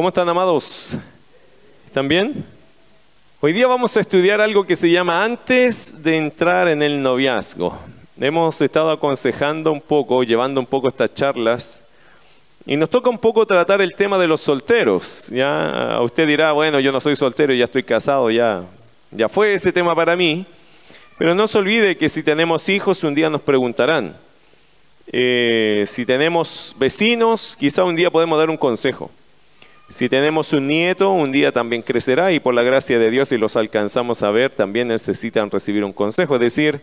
¿Cómo están, amados? ¿Están bien? Hoy día vamos a estudiar algo que se llama antes de entrar en el noviazgo. Hemos estado aconsejando un poco, llevando un poco estas charlas, y nos toca un poco tratar el tema de los solteros. Ya usted dirá, bueno, yo no soy soltero, ya estoy casado, ya, ya fue ese tema para mí. Pero no se olvide que si tenemos hijos, un día nos preguntarán. Eh, si tenemos vecinos, quizá un día podemos dar un consejo. Si tenemos un nieto, un día también crecerá y por la gracia de Dios, si los alcanzamos a ver, también necesitan recibir un consejo. Es decir,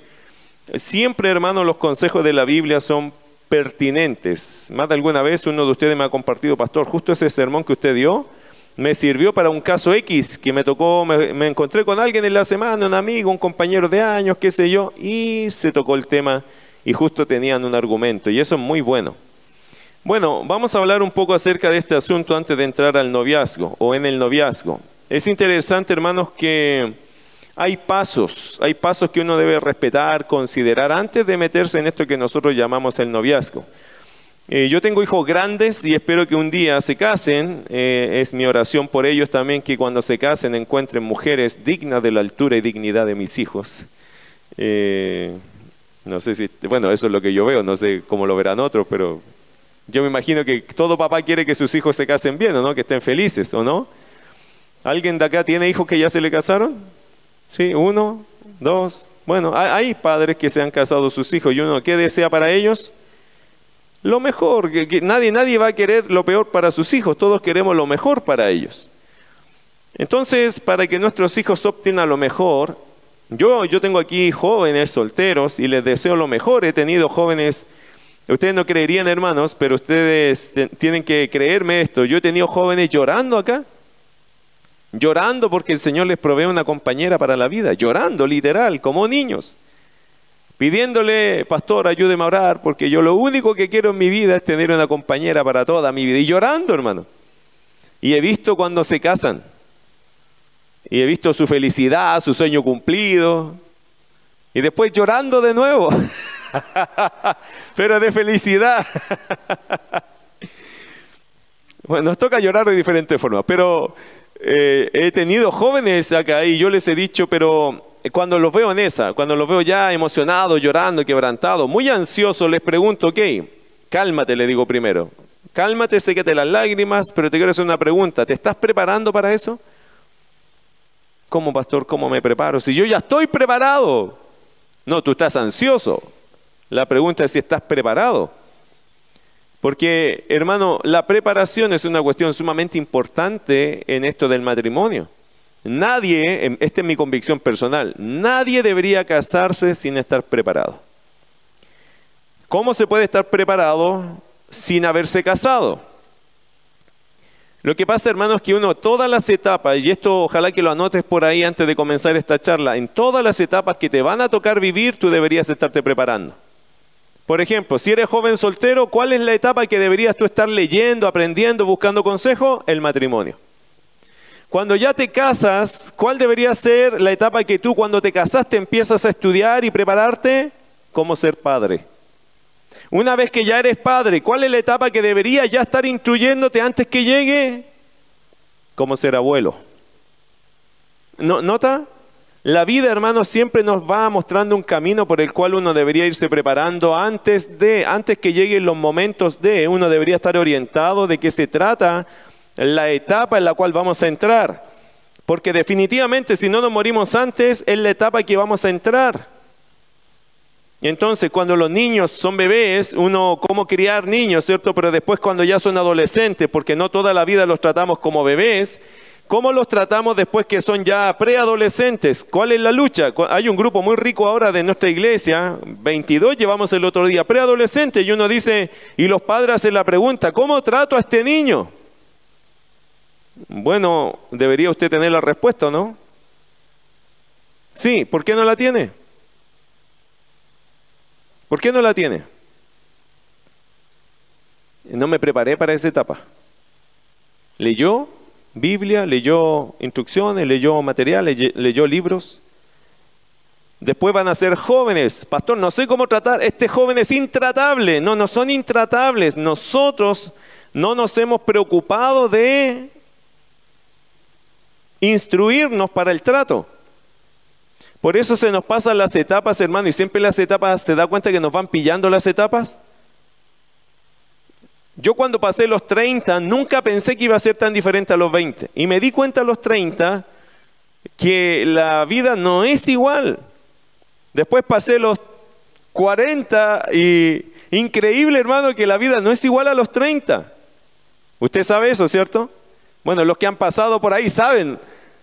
siempre, hermanos, los consejos de la Biblia son pertinentes. Más de alguna vez uno de ustedes me ha compartido, pastor, justo ese sermón que usted dio me sirvió para un caso X que me tocó, me, me encontré con alguien en la semana, un amigo, un compañero de años, qué sé yo, y se tocó el tema y justo tenían un argumento y eso es muy bueno. Bueno, vamos a hablar un poco acerca de este asunto antes de entrar al noviazgo o en el noviazgo. Es interesante, hermanos, que hay pasos, hay pasos que uno debe respetar, considerar antes de meterse en esto que nosotros llamamos el noviazgo. Eh, yo tengo hijos grandes y espero que un día se casen. Eh, es mi oración por ellos también que cuando se casen encuentren mujeres dignas de la altura y dignidad de mis hijos. Eh, no sé si, bueno, eso es lo que yo veo, no sé cómo lo verán otros, pero yo me imagino que todo papá quiere que sus hijos se casen bien, ¿o no? Que estén felices, ¿o no? ¿Alguien de acá tiene hijos que ya se le casaron? Sí, uno, dos. Bueno, hay padres que se han casado sus hijos y uno, ¿qué desea para ellos? Lo mejor, que, nadie, nadie va a querer lo peor para sus hijos, todos queremos lo mejor para ellos. Entonces, para que nuestros hijos obtengan lo mejor, yo, yo tengo aquí jóvenes solteros y les deseo lo mejor. He tenido jóvenes, ustedes no creerían hermanos, pero ustedes tienen que creerme esto. Yo he tenido jóvenes llorando acá, llorando porque el Señor les provee una compañera para la vida, llorando literal, como niños, pidiéndole, pastor, ayúdeme a orar, porque yo lo único que quiero en mi vida es tener una compañera para toda mi vida. Y llorando, hermano. Y he visto cuando se casan y he visto su felicidad, su sueño cumplido. Y después llorando de nuevo. Pero de felicidad. bueno, nos toca llorar de diferentes formas. Pero eh, he tenido jóvenes acá y yo les he dicho, pero cuando los veo en esa, cuando los veo ya emocionados, llorando, quebrantados, muy ansiosos, les pregunto, ok, cálmate, le digo primero. Cálmate, séquete las lágrimas, pero te quiero hacer una pregunta. ¿Te estás preparando para eso? ¿Cómo, pastor? ¿Cómo me preparo? Si yo ya estoy preparado. No, tú estás ansioso. La pregunta es si estás preparado. Porque, hermano, la preparación es una cuestión sumamente importante en esto del matrimonio. Nadie, em, esta es mi convicción personal, nadie debería casarse sin estar preparado. ¿Cómo se puede estar preparado sin haberse casado? Lo que pasa, hermanos, es que uno, todas las etapas, y esto ojalá que lo anotes por ahí antes de comenzar esta charla, en todas las etapas que te van a tocar vivir, tú deberías estarte preparando. Por ejemplo, si eres joven soltero, ¿cuál es la etapa que deberías tú estar leyendo, aprendiendo, buscando consejo? El matrimonio. Cuando ya te casas, ¿cuál debería ser la etapa que tú cuando te casaste empiezas a estudiar y prepararte? ¿Cómo ser padre? Una vez que ya eres padre, ¿cuál es la etapa que deberías ya estar instruyéndote antes que llegue? ¿Cómo ser abuelo? ¿Nota? La vida, hermanos, siempre nos va mostrando un camino por el cual uno debería irse preparando antes de, antes que lleguen los momentos de, uno debería estar orientado de qué se trata la etapa en la cual vamos a entrar. Porque definitivamente si no nos morimos antes, es la etapa que vamos a entrar. Y entonces cuando los niños son bebés, uno cómo criar niños, ¿cierto? Pero después cuando ya son adolescentes, porque no toda la vida los tratamos como bebés, ¿cómo los tratamos después que son ya preadolescentes? ¿Cuál es la lucha? Hay un grupo muy rico ahora de nuestra iglesia, 22 llevamos el otro día, preadolescente, y uno dice, y los padres hacen la pregunta, ¿cómo trato a este niño? Bueno, debería usted tener la respuesta, ¿no? Sí, ¿por qué no la tiene? ¿Por qué no la tiene? No me preparé para esa etapa. Leyó Biblia, leyó instrucciones, leyó materiales, leyó libros. Después van a ser jóvenes. Pastor, no sé cómo tratar. Este joven es intratable. No, no son intratables. Nosotros no nos hemos preocupado de instruirnos para el trato. Por eso se nos pasan las etapas, hermano, y siempre las etapas, ¿se da cuenta que nos van pillando las etapas? Yo cuando pasé los 30 nunca pensé que iba a ser tan diferente a los 20. Y me di cuenta a los 30 que la vida no es igual. Después pasé los 40 y increíble hermano que la vida no es igual a los 30. Usted sabe eso, ¿cierto? Bueno, los que han pasado por ahí saben.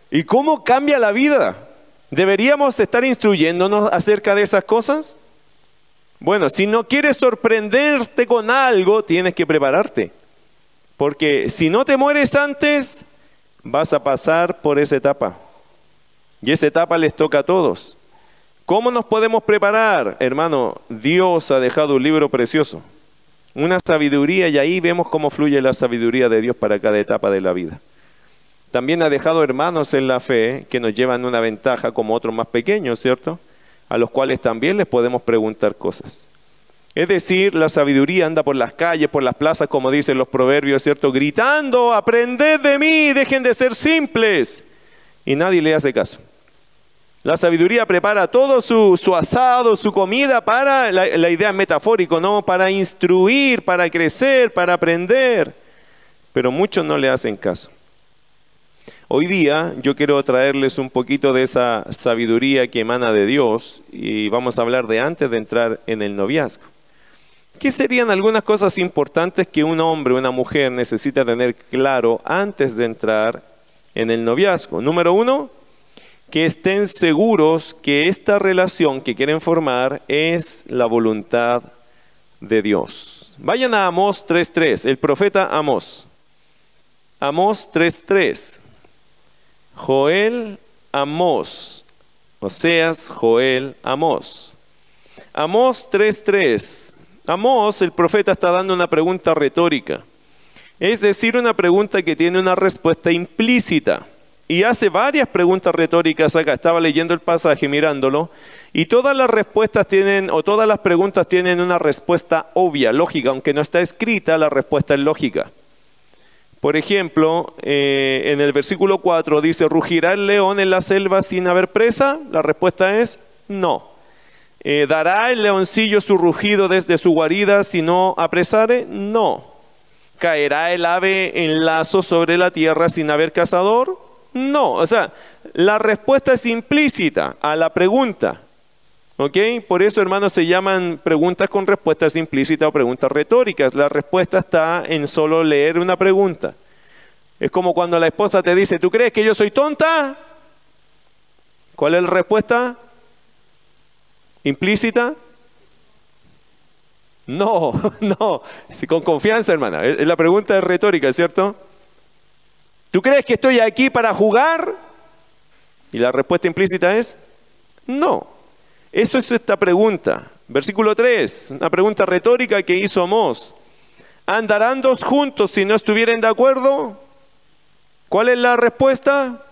¿Y cómo cambia la vida? ¿Deberíamos estar instruyéndonos acerca de esas cosas? Bueno, si no quieres sorprenderte con algo, tienes que prepararte. Porque si no te mueres antes, vas a pasar por esa etapa. Y esa etapa les toca a todos. ¿Cómo nos podemos preparar? Hermano, Dios ha dejado un libro precioso, una sabiduría y ahí vemos cómo fluye la sabiduría de Dios para cada etapa de la vida. También ha dejado hermanos en la fe que nos llevan una ventaja como otros más pequeños, ¿cierto? A los cuales también les podemos preguntar cosas. Es decir, la sabiduría anda por las calles, por las plazas, como dicen los proverbios, ¿cierto? Gritando, aprended de mí, dejen de ser simples. Y nadie le hace caso. La sabiduría prepara todo su, asado, su comida para, la, la idea metafórica, ¿no? Para instruir, para crecer, para aprender. Pero muchos no le hacen caso. Hoy día yo quiero traerles un poquito de esa sabiduría que emana de Dios y vamos a hablar de antes de entrar en el noviazgo. ¿Qué serían algunas cosas importantes que un hombre o una mujer necesita tener claro antes de entrar en el noviazgo? Número uno, que estén seguros que esta relación que quieren formar es la voluntad de Dios. Vayan a Amós 3.3, el profeta Amós. Amós 3.3. Joel Amós. Oseas, Joel Amós. Amós 3.3. Amós, el profeta, está dando una pregunta retórica. Es decir, una pregunta que tiene una respuesta implícita. Y hace varias preguntas retóricas acá. Estaba leyendo el pasaje, mirándolo. Y todas las respuestas tienen, o todas las preguntas tienen una respuesta obvia, lógica. Aunque no está escrita, la respuesta es lógica. Por ejemplo, eh, en el versículo 4 dice, ¿rugirá el león en la selva sin haber presa? La respuesta es no. Eh, ¿Dará el leoncillo su rugido desde su guarida si no apresare? No. ¿Caerá el ave en lazo sobre la tierra sin haber cazador? No. O sea, la respuesta es implícita a la pregunta. ¿Ok? Por eso, hermanos, se llaman preguntas con respuestas implícitas o preguntas retóricas. La respuesta está en solo leer una pregunta. Es como cuando la esposa te dice, ¿tú crees que yo soy tonta? ¿Cuál es la respuesta? ¿Implícita? No, no, con confianza, hermana. La pregunta es retórica, ¿cierto? ¿Tú crees que estoy aquí para jugar? Y la respuesta implícita es no. Eso es esta pregunta. Versículo 3, una pregunta retórica que hizo Amós. ¿Andarán dos juntos si no estuvieran de acuerdo? ¿Cuál es la respuesta?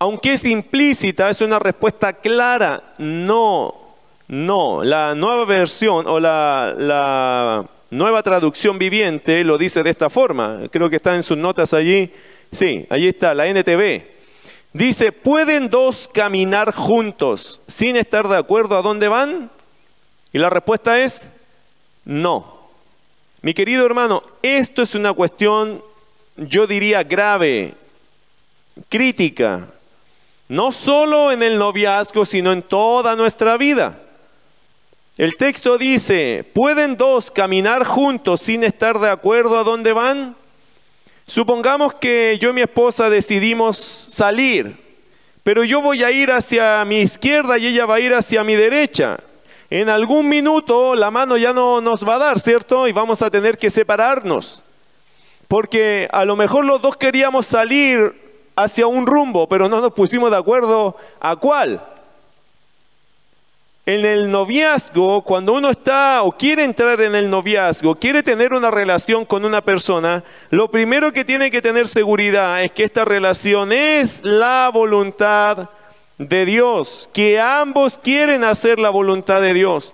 Aunque es implícita, es una respuesta clara. No, no. La nueva versión o la, la nueva traducción viviente lo dice de esta forma. Creo que está en sus notas allí. Sí, allí está, la NTV. Dice, ¿pueden dos caminar juntos sin estar de acuerdo a dónde van? Y la respuesta es no. Mi querido hermano, esto es una cuestión, yo diría, grave, crítica, no solo en el noviazgo, sino en toda nuestra vida. El texto dice, ¿pueden dos caminar juntos sin estar de acuerdo a dónde van? Supongamos que yo y mi esposa decidimos salir, pero yo voy a ir hacia mi izquierda y ella va a ir hacia mi derecha. En algún minuto la mano ya no nos va a dar, ¿cierto? Y vamos a tener que separarnos. Porque a lo mejor los dos queríamos salir hacia un rumbo, pero no nos pusimos de acuerdo a cuál. En el noviazgo, cuando uno está o quiere entrar en el noviazgo, quiere tener una relación con una persona, lo primero que tiene que tener seguridad es que esta relación es la voluntad de Dios, que ambos quieren hacer la voluntad de Dios,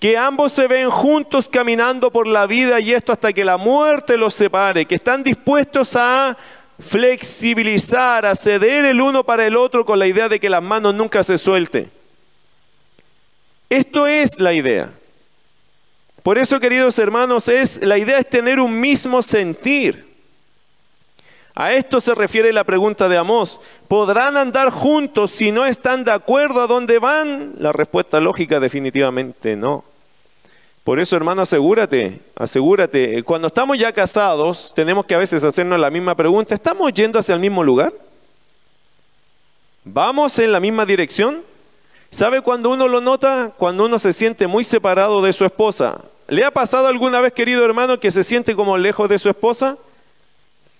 que ambos se ven juntos caminando por la vida y esto hasta que la muerte los separe, que están dispuestos a flexibilizar, a ceder el uno para el otro con la idea de que las manos nunca se suelten. Esto es la idea. Por eso, queridos hermanos, es la idea es tener un mismo sentir. A esto se refiere la pregunta de Amós. ¿Podrán andar juntos si no están de acuerdo a dónde van? La respuesta lógica definitivamente no. Por eso, hermano, asegúrate, asegúrate. Cuando estamos ya casados, tenemos que a veces hacernos la misma pregunta. ¿Estamos yendo hacia el mismo lugar? ¿Vamos en la misma dirección? ¿Sabe cuando uno lo nota? Cuando uno se siente muy separado de su esposa. ¿Le ha pasado alguna vez, querido hermano, que se siente como lejos de su esposa?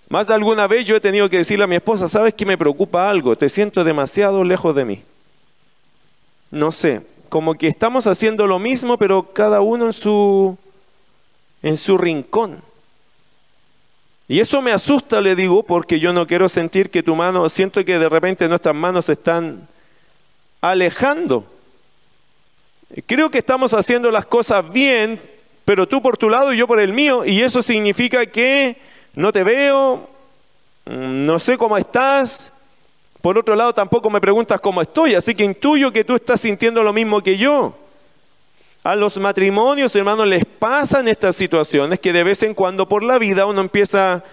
Más de alguna vez yo he tenido que decirle a mi esposa, ¿sabes que me preocupa algo? Te siento demasiado lejos de mí. No sé, como que estamos haciendo lo mismo, pero cada uno en su, en su rincón. Y eso me asusta, le digo, porque yo no quiero sentir que tu mano, siento que de repente nuestras manos están alejando. Creo que estamos haciendo las cosas bien, pero tú por tu lado y yo por el mío, y eso significa que no te veo, no sé cómo estás, por otro lado, tampoco me preguntas cómo estoy, así que intuyo que tú estás sintiendo lo mismo que yo. A los matrimonios, hermanos, les pasan estas situaciones que de vez en cuando por la vida uno empieza a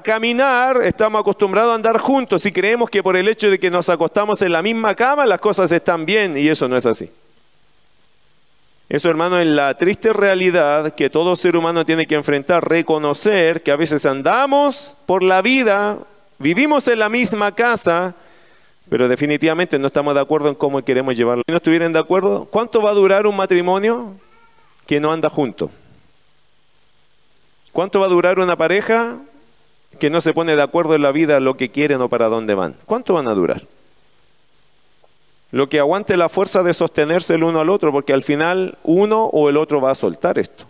caminar, estamos acostumbrados a andar juntos y creemos que por el hecho de que nos acostamos en la misma cama las cosas están bien y eso no es así. Eso, hermano, es la triste realidad que todo ser humano tiene que enfrentar, reconocer que a veces andamos por la vida, vivimos en la misma casa, pero definitivamente no estamos de acuerdo en cómo queremos llevarlo. Si no estuvieran de acuerdo, ¿cuánto va a durar un matrimonio que no anda junto? ¿Cuánto va a durar una pareja que no se pone de acuerdo en la vida lo que quieren o para dónde van? ¿Cuánto van a durar? Lo que aguante la fuerza de sostenerse el uno al otro, porque al final uno o el otro va a soltar esto.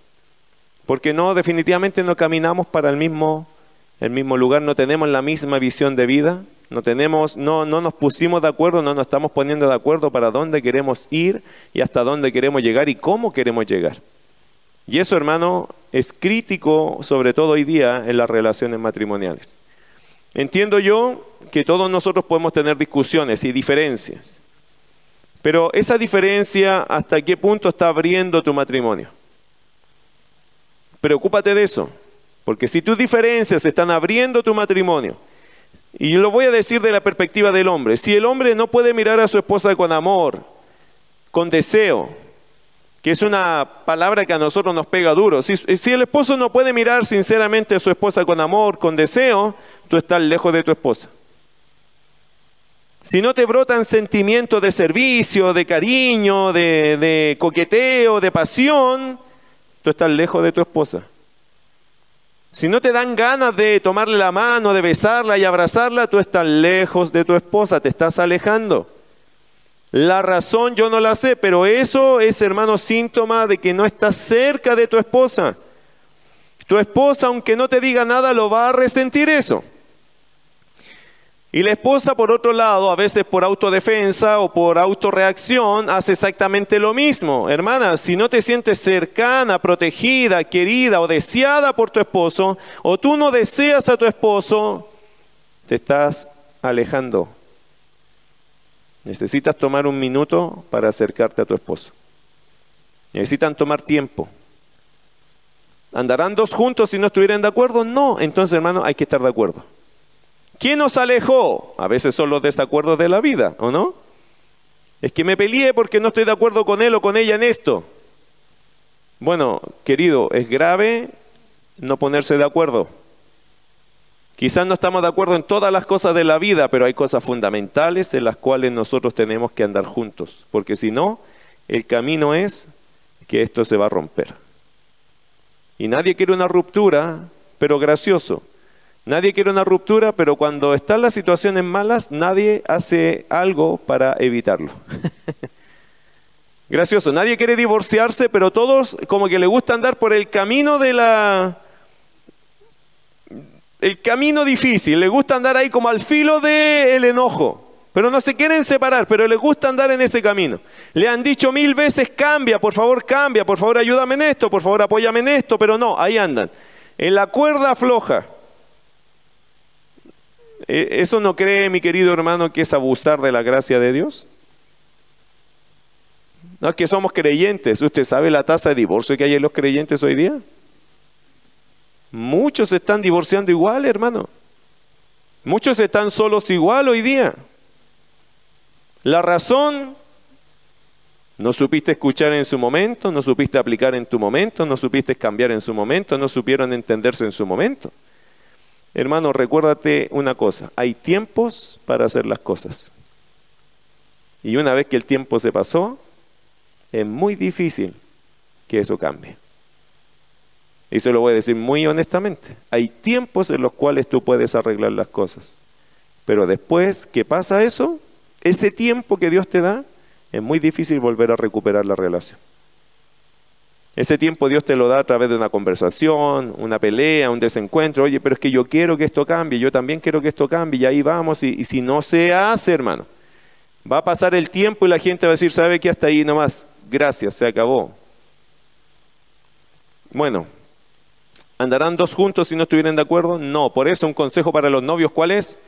Porque no, definitivamente no caminamos para el mismo, el mismo lugar, no tenemos la misma visión de vida, no, tenemos, no, no nos pusimos de acuerdo, no nos estamos poniendo de acuerdo para dónde queremos ir y hasta dónde queremos llegar y cómo queremos llegar. Y eso, hermano, es crítico, sobre todo hoy día, en las relaciones matrimoniales. Entiendo yo que todos nosotros podemos tener discusiones y diferencias, pero esa diferencia, ¿hasta qué punto está abriendo tu matrimonio? Preocúpate de eso, porque si tus diferencias están abriendo tu matrimonio, y lo voy a decir de la perspectiva del hombre. Si el hombre no puede mirar a su esposa con amor, con deseo, que es una palabra que a nosotros nos pega duro, si, el esposo no puede mirar sinceramente a su esposa con amor, con deseo, tú estás lejos de tu esposa. Si no te brotan sentimientos de servicio, de cariño, de, de coqueteo, de pasión, tú estás lejos de tu esposa. Si no te dan ganas de tomarle la mano, de besarla y abrazarla, tú estás lejos de tu esposa, te estás alejando. La razón yo no la sé, pero eso es, hermano, síntoma de que no estás cerca de tu esposa. Tu esposa, aunque no te diga nada, lo va a resentir eso. Y la esposa, por otro lado, a veces por autodefensa o por autorreacción, hace exactamente lo mismo. Hermana, si no te sientes cercana, protegida, querida o deseada por tu esposo, o tú no deseas a tu esposo, te estás alejando. Necesitas tomar un minuto para acercarte a tu esposo. Necesitan tomar tiempo. ¿Andarán dos juntos si no estuvieran de acuerdo? No, entonces hermano hay que estar de acuerdo. ¿Quién nos alejó? A veces son los desacuerdos de la vida, ¿o no? Es que me peleé porque no estoy de acuerdo con él o con ella en esto. Bueno, querido, es grave no ponerse de acuerdo. Quizás no estamos de acuerdo en todas las cosas de la vida, pero hay cosas fundamentales en las cuales nosotros tenemos que andar juntos, porque si no, el camino es que esto se va a romper. Y nadie quiere una ruptura, pero gracioso. Nadie quiere una ruptura, pero cuando están las situaciones malas, nadie hace algo para evitarlo. Gracioso, nadie quiere divorciarse, pero todos como que le gusta andar por el camino de la... El camino difícil, le gusta andar ahí como al filo del enojo, pero no se quieren separar, pero les gusta andar en ese camino. Le han dicho mil veces, cambia, por favor cambia, por favor ayúdame en esto, por favor apóyame en esto, pero no, ahí andan. En la cuerda floja. ¿E- ¿Eso no cree, mi querido hermano, que es abusar de la gracia de Dios? No es que somos creyentes. ¿Usted sabe la tasa de divorcio que hay en los creyentes hoy día? Muchos se están divorciando igual, hermano. Muchos están solos igual hoy día. La razón, no supiste escuchar en su momento, no supiste aplicar en tu momento, no supiste cambiar en su momento, no supieron entenderse en su momento. Hermano, recuérdate una cosa, hay tiempos para hacer las cosas. Y una vez que el tiempo se pasó, es muy difícil que eso cambie. Y se lo voy a decir muy honestamente. Hay tiempos en los cuales tú puedes arreglar las cosas. Pero después que pasa eso, ese tiempo que Dios te da, es muy difícil volver a recuperar la relación. Ese tiempo Dios te lo da a través de una conversación, una pelea, un desencuentro. Oye, pero es que yo quiero que esto cambie, yo también quiero que esto cambie, y ahí vamos. Y, si no se hace, hermano, va a pasar el tiempo y la gente va a decir, ¿sabe qué? Hasta ahí nomás, gracias, se acabó. Bueno, ¿andarán dos juntos si no estuvieran de acuerdo? No, por eso un consejo para los novios, ¿cuál es?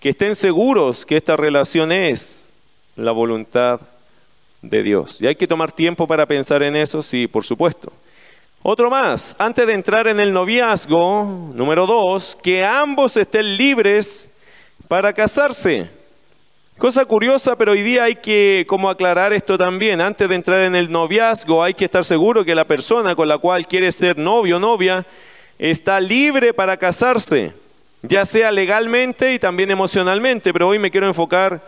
Que estén seguros que esta relación es la voluntad de Dios. Y hay que tomar tiempo para pensar en eso, sí, por supuesto. Otro más, antes de entrar en el noviazgo, número dos, que ambos estén libres para casarse. Cosa curiosa, pero hoy día hay que como aclarar esto también. Antes de entrar en el noviazgo hay que estar seguro que la persona con la cual quiere ser novio o novia está libre para casarse, ya sea legalmente y también emocionalmente, pero hoy me quiero enfocar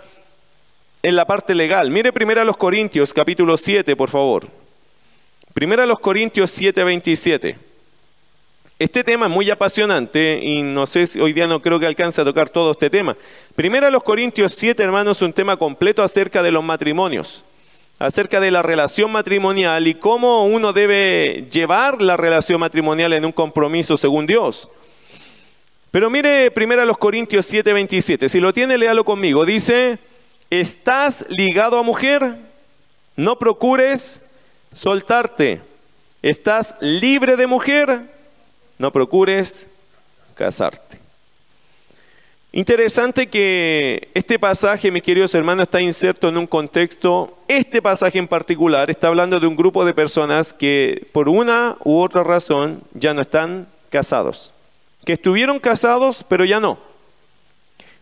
en la parte legal. Mire primero a los Corintios, capítulo 7, por favor. Primero a los Corintios 7, 27. Este tema es muy apasionante y no sé si hoy día no creo que alcance a tocar todo este tema. Primero a los Corintios 7, hermanos, un tema completo acerca de los matrimonios, acerca de la relación matrimonial y cómo uno debe llevar la relación matrimonial en un compromiso según Dios. Pero mire primero a los Corintios 7, 27. Si lo tiene, léalo conmigo. Dice, ¿estás ligado a mujer? No procures soltarte. ¿Estás libre de mujer? no procures casarte. Interesante que este pasaje, mis queridos hermanos, está inserto en un contexto, este pasaje en particular está hablando de un grupo de personas que por una u otra razón ya no están casados, que estuvieron casados pero ya no.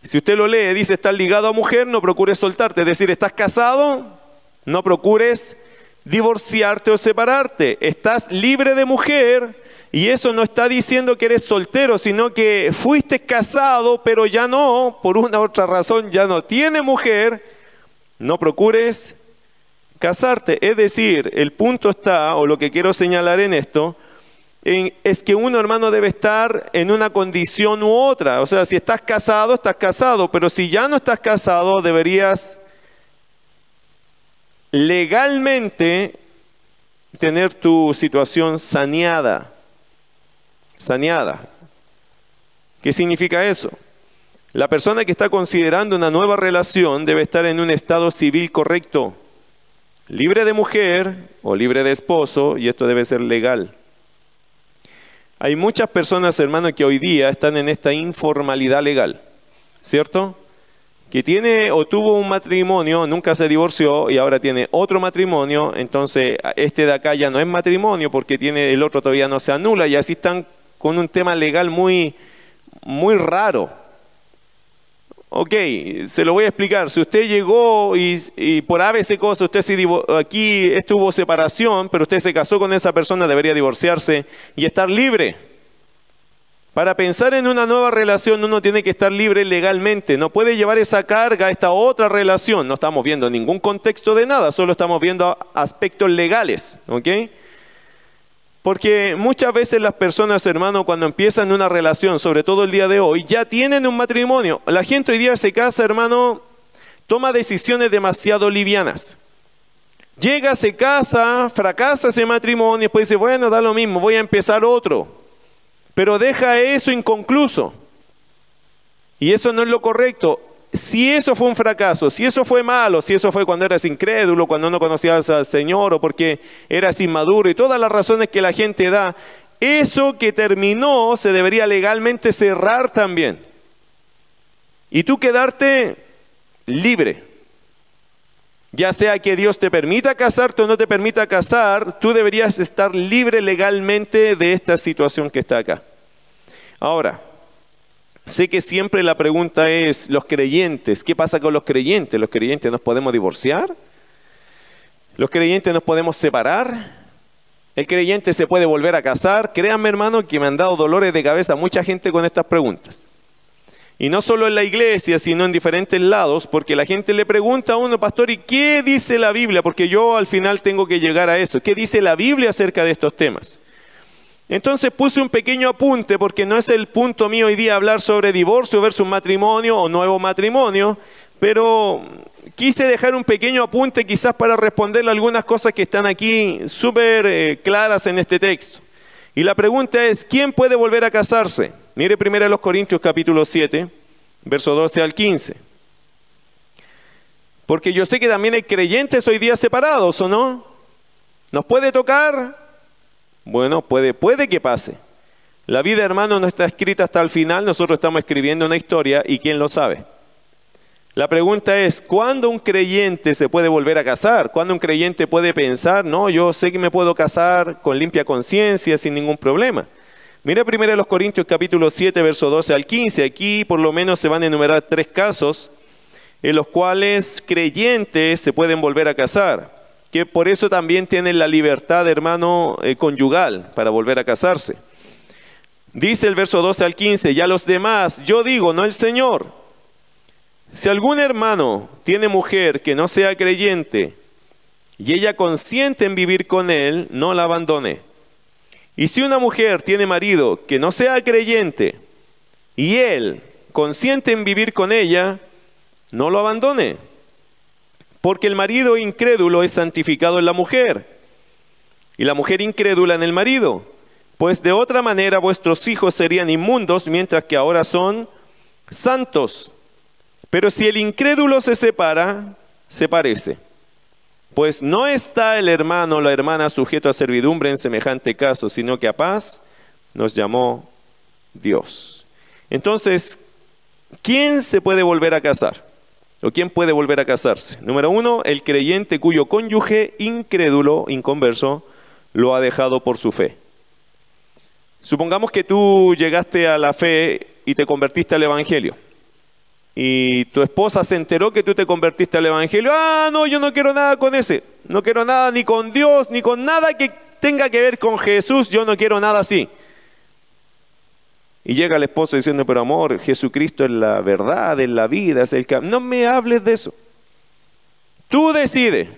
Si usted lo lee, dice, estás ligado a mujer, no procures soltarte, es decir, estás casado, no procures divorciarte o separarte, estás libre de mujer, y eso no está diciendo que eres soltero, sino que fuiste casado, pero ya no, por una u otra razón, ya no tiene mujer. No procures casarte. Es decir, el punto está, o lo que quiero señalar en esto, es que uno hermano debe estar en una condición u otra. O sea, si estás casado, estás casado, pero si ya no estás casado, deberías legalmente tener tu situación saneada saneada. ¿Qué significa eso? La persona que está considerando una nueva relación debe estar en un estado civil correcto, libre de mujer o libre de esposo, y esto debe ser legal. Hay muchas personas, hermanos, que hoy día están en esta informalidad legal, ¿cierto? Que tiene o tuvo un matrimonio, nunca se divorció y ahora tiene otro matrimonio, entonces este de acá ya no es matrimonio porque tiene el otro todavía no se anula y así están con un tema legal muy, muy raro. Ok, se lo voy a explicar. Si usted llegó y, por ABC cosa, usted aquí estuvo separación, pero usted se casó con esa persona, debería divorciarse y estar libre. Para pensar en una nueva relación uno tiene que estar libre legalmente, no puede llevar esa carga a esta otra relación. No estamos viendo ningún contexto de nada, solo estamos viendo aspectos legales. ¿ok?, porque muchas veces las personas, hermano, cuando empiezan una relación, sobre todo el día de hoy, ya tienen un matrimonio. La gente hoy día se casa, hermano, toma decisiones demasiado livianas. Llega, se casa, fracasa ese matrimonio, después dice, bueno, da lo mismo, voy a empezar otro. Pero deja eso inconcluso. Y eso no es lo correcto si eso fue un fracaso, si eso fue malo, si eso fue cuando eras incrédulo, cuando no conocías al Señor o porque eras inmaduro y todas las razones que la gente da, eso que terminó se debería legalmente cerrar también. y tú quedarte libre. Ya sea que Dios te permita casarte o no te permita casar, tú deberías estar libre legalmente de esta situación que está acá. Ahora, sé que siempre la pregunta es, los creyentes, ¿qué pasa con los creyentes? ¿Los creyentes nos podemos divorciar? ¿Los creyentes nos podemos separar? ¿El creyente se puede volver a casar? Créanme hermano que me han dado dolores de cabeza mucha gente con estas preguntas. Y no solo en la iglesia, sino en diferentes lados, porque la gente le pregunta a uno, pastor, ¿y qué dice la Biblia? Porque yo al final tengo que llegar a eso. ¿Qué dice la Biblia acerca de estos temas? Entonces puse un pequeño apunte, porque no es el punto mío hoy día hablar sobre divorcio versus matrimonio o nuevo matrimonio, pero quise dejar un pequeño apunte quizás para responderle algunas cosas que están aquí súper eh, claras en este texto. Y la pregunta es, ¿quién puede volver a casarse? Mire primero los Corintios capítulo 7, verso 12 al 15. Porque yo sé que también hay creyentes hoy día separados, ¿o no? ¿Nos puede tocar? Bueno, puede, puede que pase. La vida, hermano, no está escrita hasta el final, nosotros estamos escribiendo una historia y quién lo sabe. La pregunta es, ¿cuándo un creyente se puede volver a casar? ¿Cuándo un creyente puede pensar, no, yo sé que me puedo casar con limpia conciencia, sin ningún problema? Mira primero los Corintios capítulo 7, verso 12 al 15. Aquí por lo menos se van a enumerar tres casos en los cuales creyentes se pueden volver a casar, que por eso también tienen la libertad, hermano, eh, conyugal para volver a casarse. Dice el verso 12 al 15, ya los demás, yo digo, no el Señor, si algún hermano tiene mujer que no sea creyente y ella consiente en vivir con él, no la abandone y si una mujer tiene marido que no sea creyente y él consiente en vivir con ella, no lo abandone, porque el marido incrédulo es santificado en la mujer y la mujer incrédula en el marido, pues de otra manera vuestros hijos serían inmundos mientras que ahora son santos. Pero si el incrédulo se separa, se parece pues no está el hermano o la hermana sujeto a servidumbre en semejante caso, sino que a paz nos llamó Dios. Entonces, ¿quién se puede volver a casar? ¿O quién puede volver a casarse? Número uno, el creyente cuyo cónyuge incrédulo, inconverso, lo ha dejado por su fe. Supongamos que tú llegaste a la fe y te convertiste al Evangelio y tu esposa se enteró que tú te convertiste al Evangelio, ah, no, yo no quiero nada con ese, no quiero nada ni con Dios, ni con nada que tenga que ver con Jesús, yo no quiero nada así. Y llega el esposo diciendo, pero amor, Jesucristo es la verdad, es la vida, es el No me hables de eso. Tú decides,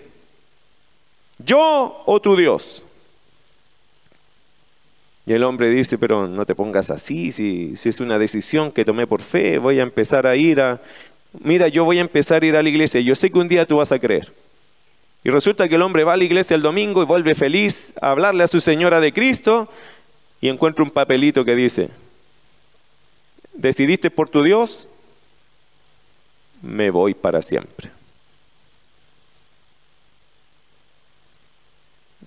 yo o tu Dios. Y el hombre dice, pero no te pongas así, si, si es una decisión que tomé por fe, voy a empezar a ir a... Mira, yo voy a empezar a ir a la iglesia, yo sé que un día tú vas a creer. Y resulta que el hombre va a la iglesia el domingo y vuelve feliz a hablarle a su señora de Cristo y encuentra un papelito que dice, ¿decidiste por tu Dios? Me voy para siempre.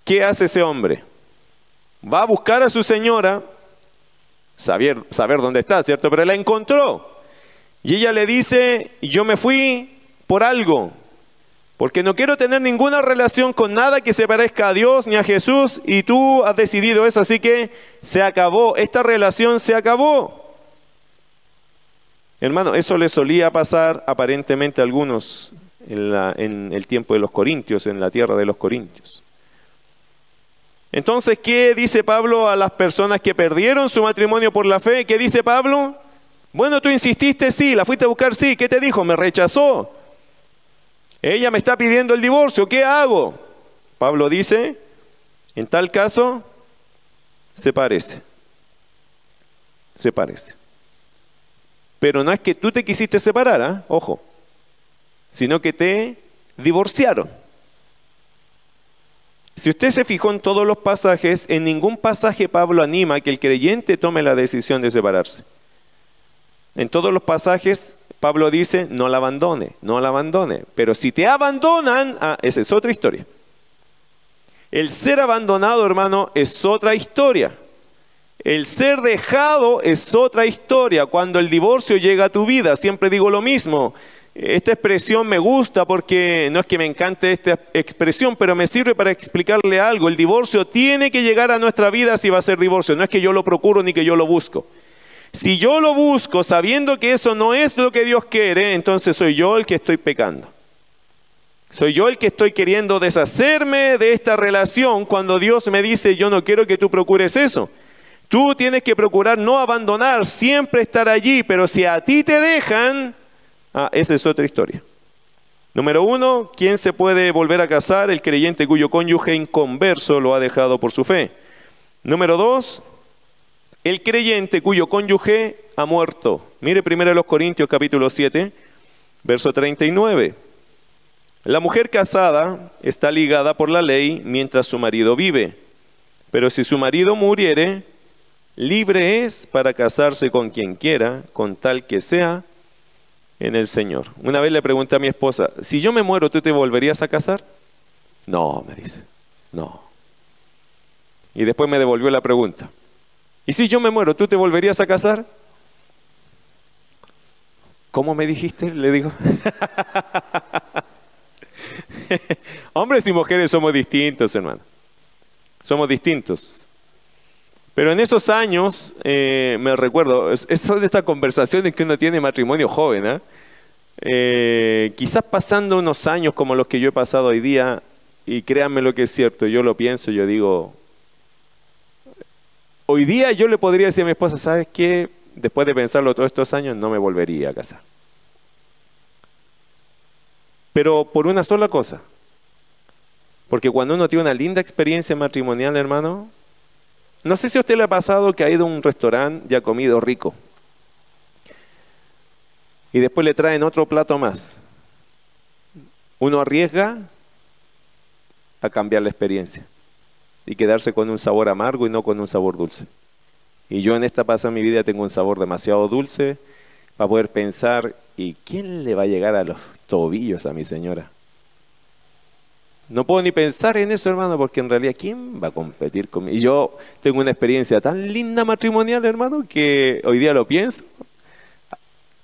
¿Qué hace ese hombre? va a buscar a su señora, saber, saber dónde está, ¿cierto? Pero la encontró. Y ella le dice, yo me fui por algo, porque no quiero tener ninguna relación con nada que se parezca a Dios ni a Jesús, y tú has decidido eso, así que se acabó, esta relación se acabó. Hermano, eso le solía pasar aparentemente a algunos en, en el tiempo de los Corintios, en la tierra de los Corintios. Entonces, ¿qué dice Pablo a las personas que perdieron su matrimonio por la fe? ¿Qué dice Pablo? Bueno, tú insististe, sí, la fuiste a buscar, sí. ¿Qué te dijo? Me rechazó. Ella me está pidiendo el divorcio, ¿qué hago? Pablo dice, en tal caso, se parece. Se parece. Pero no es que tú te quisiste separar, ¿ah? ojo, sino que te divorciaron. Si usted se fijó en todos los pasajes, en ningún pasaje Pablo anima a que el creyente tome la decisión de separarse. En todos los pasajes Pablo dice, no la abandone, no la abandone. Pero si te abandonan, ah, esa es otra historia. El ser abandonado, hermano, es otra historia. El ser dejado es otra historia. Cuando el divorcio llega a tu vida, siempre digo lo mismo. Esta expresión me gusta porque no es que me encante esta expresión, pero me sirve para explicarle algo. El divorcio tiene que llegar a nuestra vida si va a ser divorcio. No es que yo lo procuro ni que yo lo busco. Si yo lo busco sabiendo que eso no es lo que Dios quiere, entonces soy yo el que estoy pecando. Soy yo el que estoy queriendo deshacerme de esta relación cuando Dios me dice, yo no quiero que tú procures eso. Tú tienes que procurar no abandonar, siempre estar allí, pero si a ti te dejan, ah, esa es otra historia. Número uno, ¿quién se puede volver a casar? El creyente cuyo cónyuge inconverso lo ha dejado por su fe. Número dos, el creyente cuyo cónyuge ha muerto. Mire primero los Corintios capítulo 7, verso 39. La mujer casada está ligada por la ley mientras su marido vive, pero si su marido muriere, libre es para casarse con quien quiera, con tal que sea en el Señor. Una vez le pregunté a mi esposa, si yo me muero, ¿tú te volverías a casar? No, me dice, no. Y después me devolvió la pregunta, ¿y si yo me muero, tú te volverías a casar? ¿Cómo me dijiste? Le digo. Hombres y mujeres somos distintos, hermano. Somos distintos. Pero en esos años, eh, me recuerdo, son de estas conversaciones que uno tiene matrimonio joven, ¿eh? ¿eh? quizás pasando unos años como los que yo he pasado hoy día, y créanme lo que es cierto, yo lo pienso, yo digo, hoy día yo le podría decir a mi esposa, ¿sabes qué? Después de pensarlo todos estos años, no me volvería a casar. Pero por una sola cosa. Porque cuando uno tiene una linda experiencia matrimonial, hermano, no sé si a usted le ha pasado que ha ido a un restaurante y ha comido rico. Y después le traen otro plato más. Uno arriesga a cambiar la experiencia y quedarse con un sabor amargo y no con un sabor dulce. Y yo en esta pasada de mi vida tengo un sabor demasiado dulce para poder pensar, ¿y quién le va a llegar a los tobillos a mi señora? No puedo ni pensar en eso, hermano, porque en realidad, ¿quién va a competir conmigo? Y yo tengo una experiencia tan linda matrimonial, hermano, que hoy día lo pienso.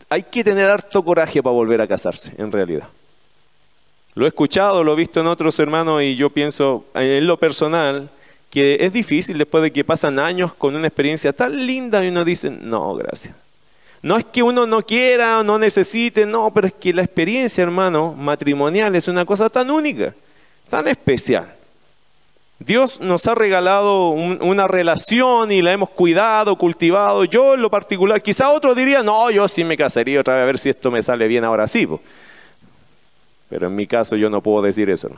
Hay que tener harto coraje para volver a casarse, en realidad. Lo he escuchado, lo he visto en otros hermanos y yo pienso, en lo personal, que es difícil después de que pasan años con una experiencia tan linda y uno dice, no, gracias. No es que uno no quiera o no necesite, no, pero es que la experiencia, hermano, matrimonial es una cosa tan única tan especial. Dios nos ha regalado una relación y la hemos cuidado, cultivado. Yo en lo particular, quizá otro diría, no, yo sí me casaría otra vez a ver si esto me sale bien ahora sí. Pero en mi caso yo no puedo decir eso.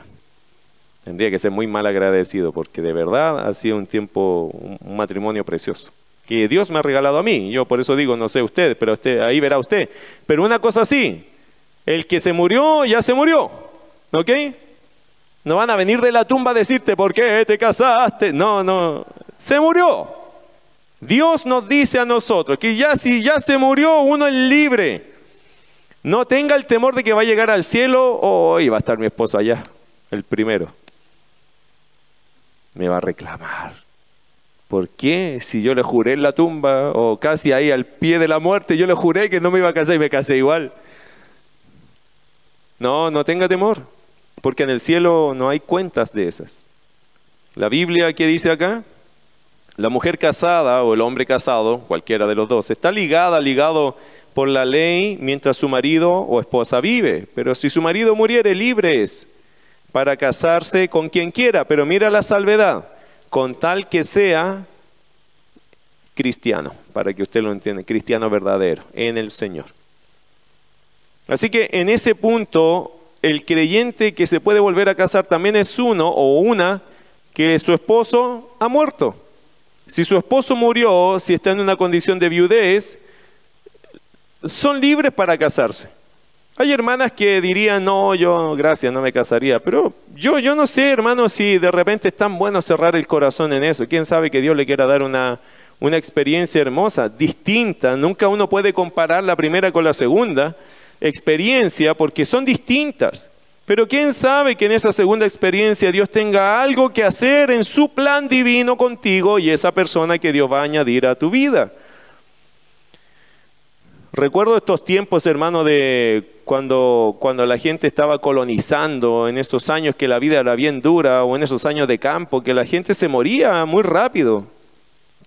Tendría que ser muy mal agradecido porque de verdad ha sido un tiempo, un matrimonio precioso. Que Dios me ha regalado a mí. Yo por eso digo, no sé usted, pero ahí verá usted. Pero una cosa sí, el que se murió, ya se murió. ¿Ok? No van a venir de la tumba a decirte por qué te casaste. No, no. Se murió. Dios nos dice a nosotros que ya si ya se murió, uno es libre. No tenga el temor de que va a llegar al cielo o oh, va a estar mi esposo allá, el primero. Me va a reclamar. ¿Por qué? Si yo le juré en la tumba o casi ahí al pie de la muerte, yo le juré que no me iba a casar y me casé igual. No, no tenga temor porque en el cielo no hay cuentas de esas. La Biblia, ¿qué dice acá? La mujer casada o el hombre casado, cualquiera de los dos, está ligada, ligado por la ley mientras su marido o esposa vive. Pero si su marido muriere, libre es para casarse con quien quiera. Pero mira la salvedad, con tal que sea cristiano, para que usted lo entienda, cristiano verdadero, en el Señor. Así que en ese punto el creyente que se puede volver a casar también es uno o una que su esposo ha muerto. Si su esposo murió, si está en una condición de viudez, son libres para casarse. Hay hermanas que dirían, no, yo, gracias, no me casaría. Pero yo, yo no sé, hermano, si de repente es tan bueno cerrar el corazón en eso. ¿Quién sabe que Dios le quiera dar una, una experiencia hermosa, distinta? Nunca uno puede comparar la primera con la segunda experiencia porque son distintas. Pero quién sabe que en esa segunda experiencia Dios tenga algo que hacer en su plan divino contigo y esa persona que Dios va a añadir a tu vida. Recuerdo estos tiempos, hermano, de cuando, cuando la gente estaba colonizando, en esos años que la vida era bien dura, o en esos años de campo, que la gente se moría muy rápido.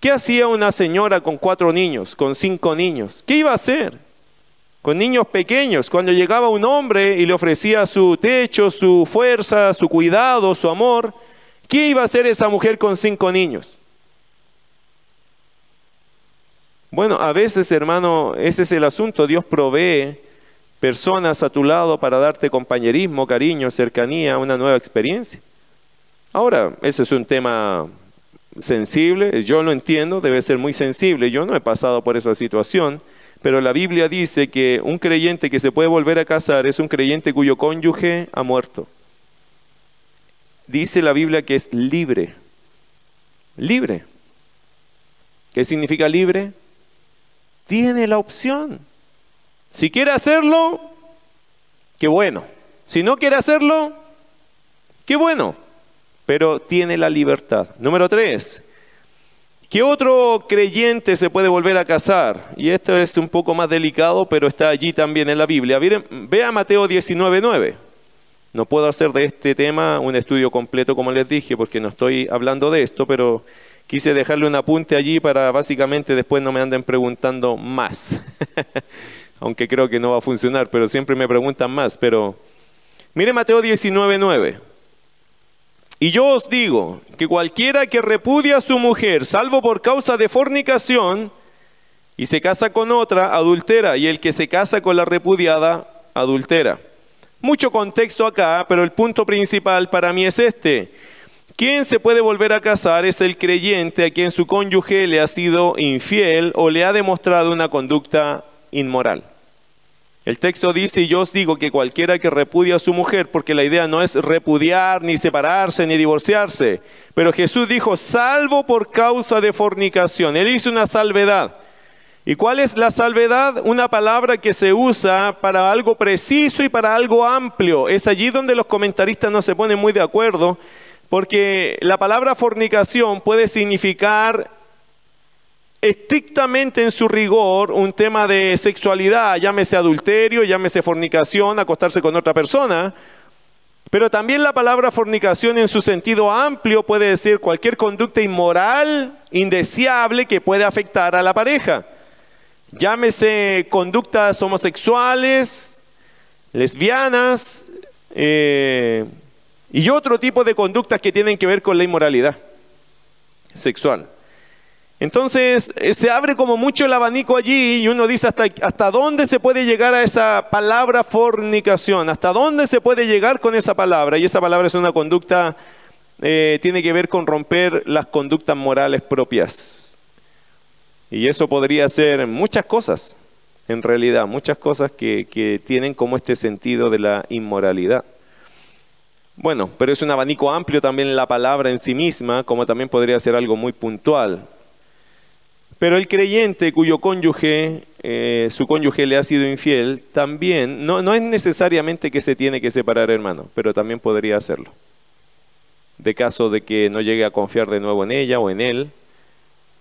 ¿Qué hacía una señora con cuatro niños, con cinco niños? ¿Qué iba a hacer? Con niños pequeños, cuando llegaba un hombre y le ofrecía su techo, su fuerza, su cuidado, su amor, ¿qué iba a hacer esa mujer con cinco niños? Bueno, a veces, hermano, ese es el asunto. Dios provee personas a tu lado para darte compañerismo, cariño, cercanía, una nueva experiencia. Ahora, ese es un tema sensible, yo lo entiendo, debe ser muy sensible. Yo no he pasado por esa situación, pero la Biblia dice que un creyente que se puede volver a casar es un creyente cuyo cónyuge ha muerto. Dice la Biblia que es libre. Libre. ¿Qué significa libre? tiene la opción. Si quiere hacerlo, qué bueno. Si no quiere hacerlo, qué bueno. Pero tiene la libertad. Número tres, ¿qué otro creyente se puede volver a casar? Y esto es un poco más delicado, pero está allí también en la Biblia. Vea Mateo 19.9. No puedo hacer de este tema un estudio completo, como les dije, porque no estoy hablando de esto, pero Quise dejarle un apunte allí para básicamente después no me anden preguntando más. Aunque creo que no va a funcionar, pero siempre me preguntan más. Pero mire Mateo 19:9. Y yo os digo que cualquiera que repudia a su mujer, salvo por causa de fornicación, y se casa con otra, adultera, y el que se casa con la repudiada, adultera. Mucho contexto acá, pero el punto principal para mí es este. ¿Quién se puede volver a casar es el creyente a quien su cónyuge le ha sido infiel o le ha demostrado una conducta inmoral. El texto dice, y yo os digo que cualquiera que repudia a su mujer, porque la idea no es repudiar, ni separarse, ni divorciarse, pero Jesús dijo, salvo por causa de fornicación. Él hizo una salvedad. ¿Y cuál es la salvedad? Una palabra que se usa para algo preciso y para algo amplio. Es allí donde los comentaristas no se ponen muy de acuerdo, porque la palabra fornicación puede significar estrictamente en su rigor un tema de sexualidad, llámese adulterio, llámese fornicación, acostarse con otra persona. Pero también la palabra fornicación en su sentido amplio puede decir cualquier conducta inmoral, indeseable que puede afectar a la pareja. Llámese conductas homosexuales, lesbianas, eh, y otro tipo de conductas que tienen que ver con la inmoralidad sexual. Entonces eh, se abre como mucho el abanico allí y uno dice hasta, hasta dónde se puede llegar a esa palabra fornicación, hasta dónde se puede llegar con esa palabra. Y esa palabra es una conducta, eh, tiene que ver con romper las conductas morales propias. Y eso podría ser muchas cosas, en realidad, muchas cosas que, que tienen como este sentido de la inmoralidad. Bueno, pero es un abanico amplio también la palabra en sí misma, como también podría ser algo muy puntual. Pero el creyente cuyo cónyuge, eh, su cónyuge le ha sido infiel, también, no, no es necesariamente que se tiene que separar, hermano, pero también podría hacerlo. De caso de que no llegue a confiar de nuevo en ella o en él,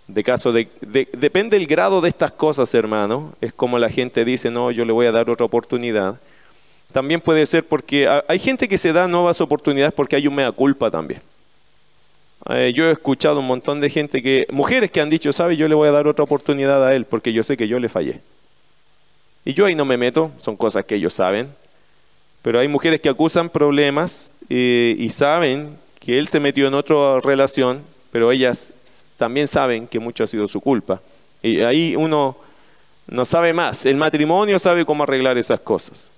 de caso de, de, depende el grado de estas cosas, hermano. Es como la gente dice, no, yo le voy a dar otra oportunidad. También puede ser porque hay gente que se da nuevas oportunidades porque hay un mea culpa también. Eh, yo he escuchado un montón de gente que, mujeres que han dicho, sabe, yo le voy a dar otra oportunidad a él porque yo sé que yo le fallé. Y yo ahí no me meto, son cosas que ellos saben. Pero hay mujeres que acusan problemas eh, y saben que él se metió en otra relación, pero ellas también saben que mucho ha sido su culpa. Y ahí uno no sabe más. El matrimonio sabe cómo arreglar esas cosas.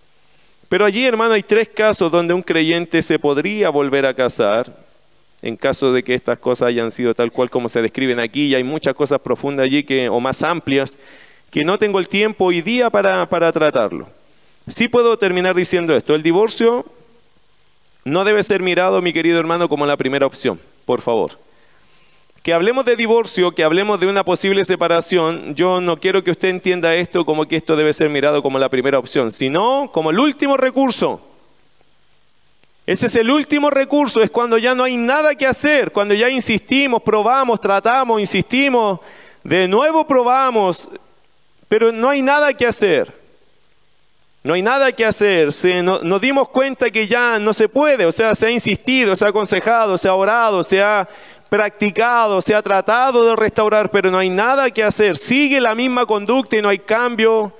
Pero allí, hermano, hay tres casos donde un creyente se podría volver a casar, en caso de que estas cosas hayan sido tal cual como se describen aquí, y hay muchas cosas profundas allí que, o más amplias, que no tengo el tiempo hoy día para, para tratarlo. Sí puedo terminar diciendo esto, el divorcio no debe ser mirado, mi querido hermano, como la primera opción, por favor que hablemos de divorcio, que hablemos de una posible separación, yo no quiero que usted entienda esto como que esto debe ser mirado como la primera opción, sino como el último recurso. Ese es el último recurso, es cuando ya no hay nada que hacer, cuando ya insistimos, probamos, tratamos, insistimos, de nuevo probamos, pero no hay nada que hacer. No hay nada que hacer. nos dimos cuenta que ya no se puede, o sea, se ha insistido, se ha aconsejado, se ha orado, se ha practicado, se ha tratado de restaurar, pero no hay nada que hacer. Sigue la misma conducta y no hay cambio.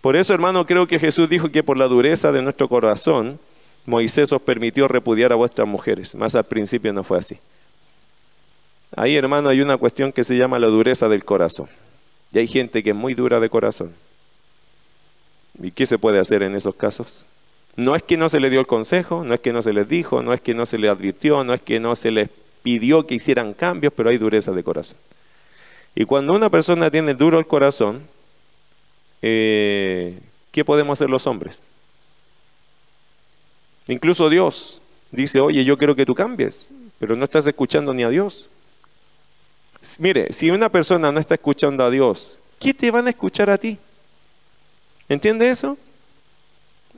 Por eso, hermano, creo que Jesús dijo que por la dureza de nuestro corazón, Moisés os permitió repudiar a vuestras mujeres. Más al principio no fue así. Ahí, hermano, hay una cuestión que se llama la dureza del corazón. Y hay gente que es muy dura de corazón. ¿Y qué se puede hacer en esos casos? No es que no se le dio el consejo, no es que no se les dijo, no es que no se les advirtió, no es que no se les pidió que hicieran cambios, pero hay dureza de corazón. Y cuando una persona tiene duro el corazón, eh, ¿qué podemos hacer los hombres? Incluso Dios dice, oye, yo quiero que tú cambies, pero no estás escuchando ni a Dios. Mire, si una persona no está escuchando a Dios, ¿qué te van a escuchar a ti? ¿Entiende eso?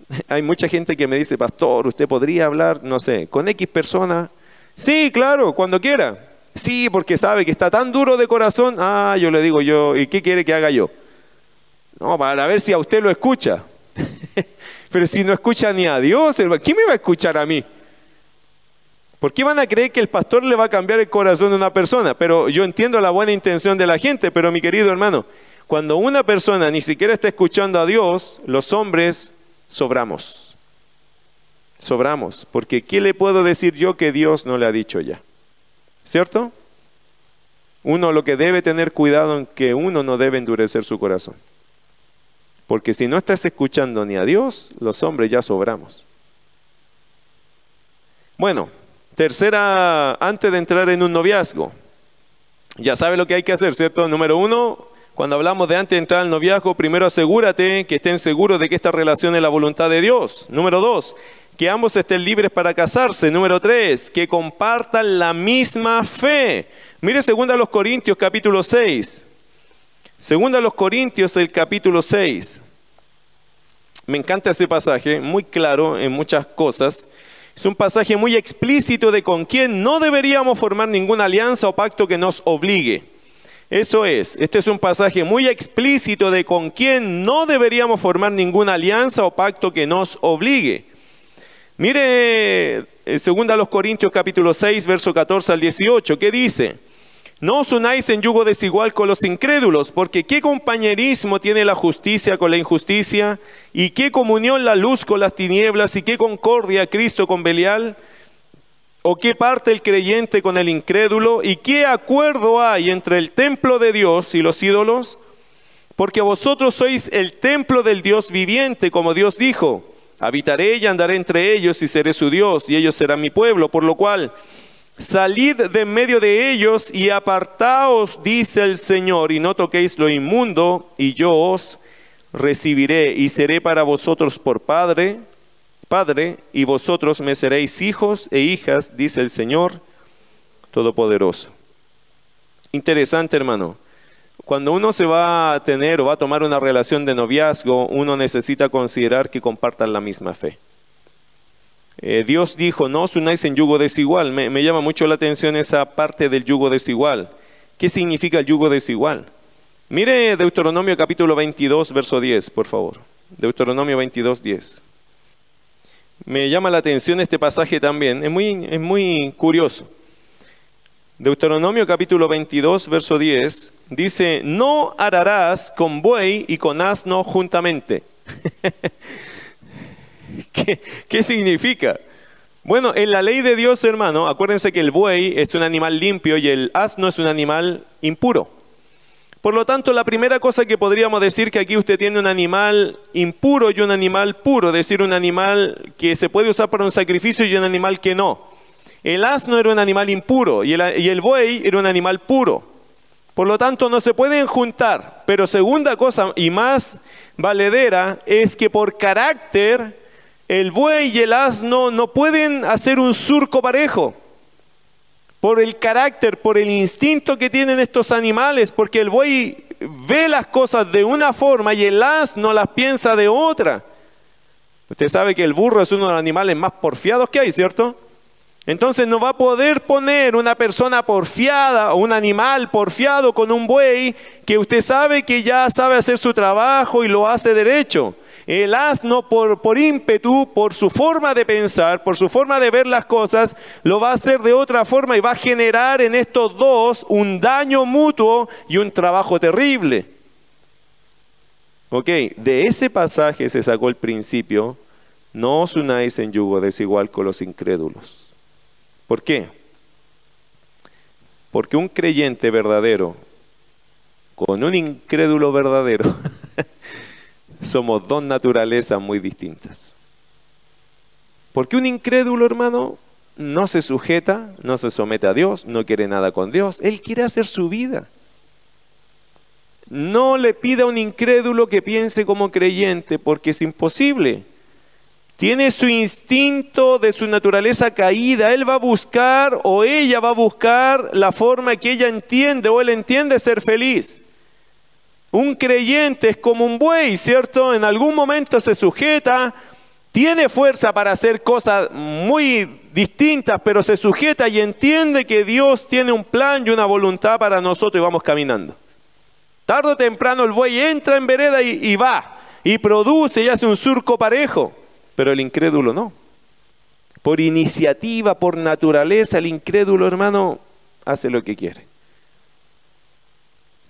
Hay mucha gente que me dice, pastor, usted podría hablar, no sé, con X persona. Sí, claro, cuando quiera. Sí, porque sabe que está tan duro de corazón. Ah, yo le digo yo, ¿y qué quiere que haga yo? No, para ver si a usted lo escucha. Pero si no escucha ni a Dios, ¿quién me va a escuchar a mí? ¿Por qué van a creer que el pastor le va a cambiar el corazón de una persona? Pero yo entiendo la buena intención de la gente, pero mi querido hermano, cuando una persona ni siquiera está escuchando a Dios, los hombres sobramos. Sobramos, porque ¿qué le puedo decir yo que Dios no le ha dicho ya? ¿Cierto? Uno lo que debe tener cuidado en que uno no debe endurecer su corazón. Porque si no estás escuchando ni a Dios, los hombres ya sobramos. Bueno, tercera, antes de entrar en un noviazgo, ya sabe lo que hay que hacer, ¿cierto? Número uno, cuando hablamos de antes de entrar al noviazgo, primero asegúrate que estén seguros de que esta relación es la voluntad de Dios. Número dos, que ambos estén libres para casarse. Número tres, que compartan la misma fe. Mire segunda a los Corintios capítulo 6. Segunda a los Corintios, el capítulo 6. Me encanta ese pasaje, muy claro en muchas cosas. Es un pasaje muy explícito de con quién no deberíamos formar ninguna alianza o pacto que nos obligue. Eso es, este es un pasaje muy explícito de con quién no deberíamos formar ninguna alianza o pacto que nos obligue. Mire, eh, segunda a los Corintios capítulo 6, verso 14 al 18, ¿qué dice? No os unáis en yugo desigual con los incrédulos, porque qué compañerismo tiene la justicia con la injusticia, y qué comunión la luz con las tinieblas, y qué concordia Cristo con Belial, o qué parte el creyente con el incrédulo, y qué acuerdo hay entre el templo de Dios y los ídolos, porque vosotros sois el templo del Dios viviente, como Dios dijo, habitaré y andaré entre ellos y seré su Dios, y ellos serán mi pueblo, por lo cual Salid de medio de ellos y apartaos, dice el Señor, y no toquéis lo inmundo, y yo os recibiré y seré para vosotros por Padre, Padre, y vosotros me seréis hijos e hijas, dice el Señor Todopoderoso. Interesante, hermano. Cuando uno se va a tener o va a tomar una relación de noviazgo, uno necesita considerar que compartan la misma fe. Eh, Dios dijo, no os unáis en yugo desigual. Me, me llama mucho la atención esa parte del yugo desigual. ¿Qué significa el yugo desigual? Mire Deuteronomio capítulo 22, verso 10, por favor. Deuteronomio 22, 10. Me llama la atención este pasaje también, es muy, es muy curioso. Deuteronomio capítulo 22, verso 10, dice, no ararás con buey y con asno juntamente. ¿Qué, significa? Bueno, en la ley de Dios, hermano, acuérdense que el buey es un animal limpio y el asno es un animal impuro. Por lo tanto, la primera cosa que podríamos decir que aquí usted tiene un animal impuro y un animal puro, es decir, un animal que se puede usar para un sacrificio y un animal que no. El asno era un animal impuro y el, y el buey era un animal puro. Por lo tanto, no se pueden juntar. Pero segunda cosa y más valedera es que por carácter el buey y el asno no pueden hacer un surco parejo por el carácter, por el instinto que tienen estos animales, porque el buey ve las cosas de una forma y el asno las piensa de otra. Usted sabe que el burro es uno de los animales más porfiados que hay, ¿cierto? Entonces no va a poder poner una persona porfiada o un animal porfiado con un buey que usted sabe que ya sabe hacer su trabajo y lo hace derecho. El asno por, por ímpetu, por su forma de pensar, por su forma de ver las cosas, lo va a hacer de otra forma y va a generar en estos dos un daño mutuo y un trabajo terrible. Ok, de ese pasaje se sacó el principio, no os unáis en yugo desigual con los incrédulos. ¿Por qué? Porque un creyente verdadero con un incrédulo verdadero somos dos naturalezas muy distintas. Porque un incrédulo, hermano, no se sujeta, no se somete a Dios, no quiere nada con Dios, él quiere hacer su vida. No le pida a un incrédulo que piense como creyente, porque es imposible. Tiene su instinto de su naturaleza caída. Él va a buscar o ella va a buscar la forma que ella entiende o él entiende ser feliz. Un creyente es como un buey, ¿cierto? En algún momento se sujeta, tiene fuerza para hacer cosas muy distintas, pero se sujeta y entiende que Dios tiene un plan y una voluntad para nosotros y vamos caminando. Tardo o temprano el buey entra en vereda y, y va, y produce y hace un surco parejo, pero el incrédulo no. Por iniciativa, por naturaleza, el incrédulo hermano hace lo que quiere.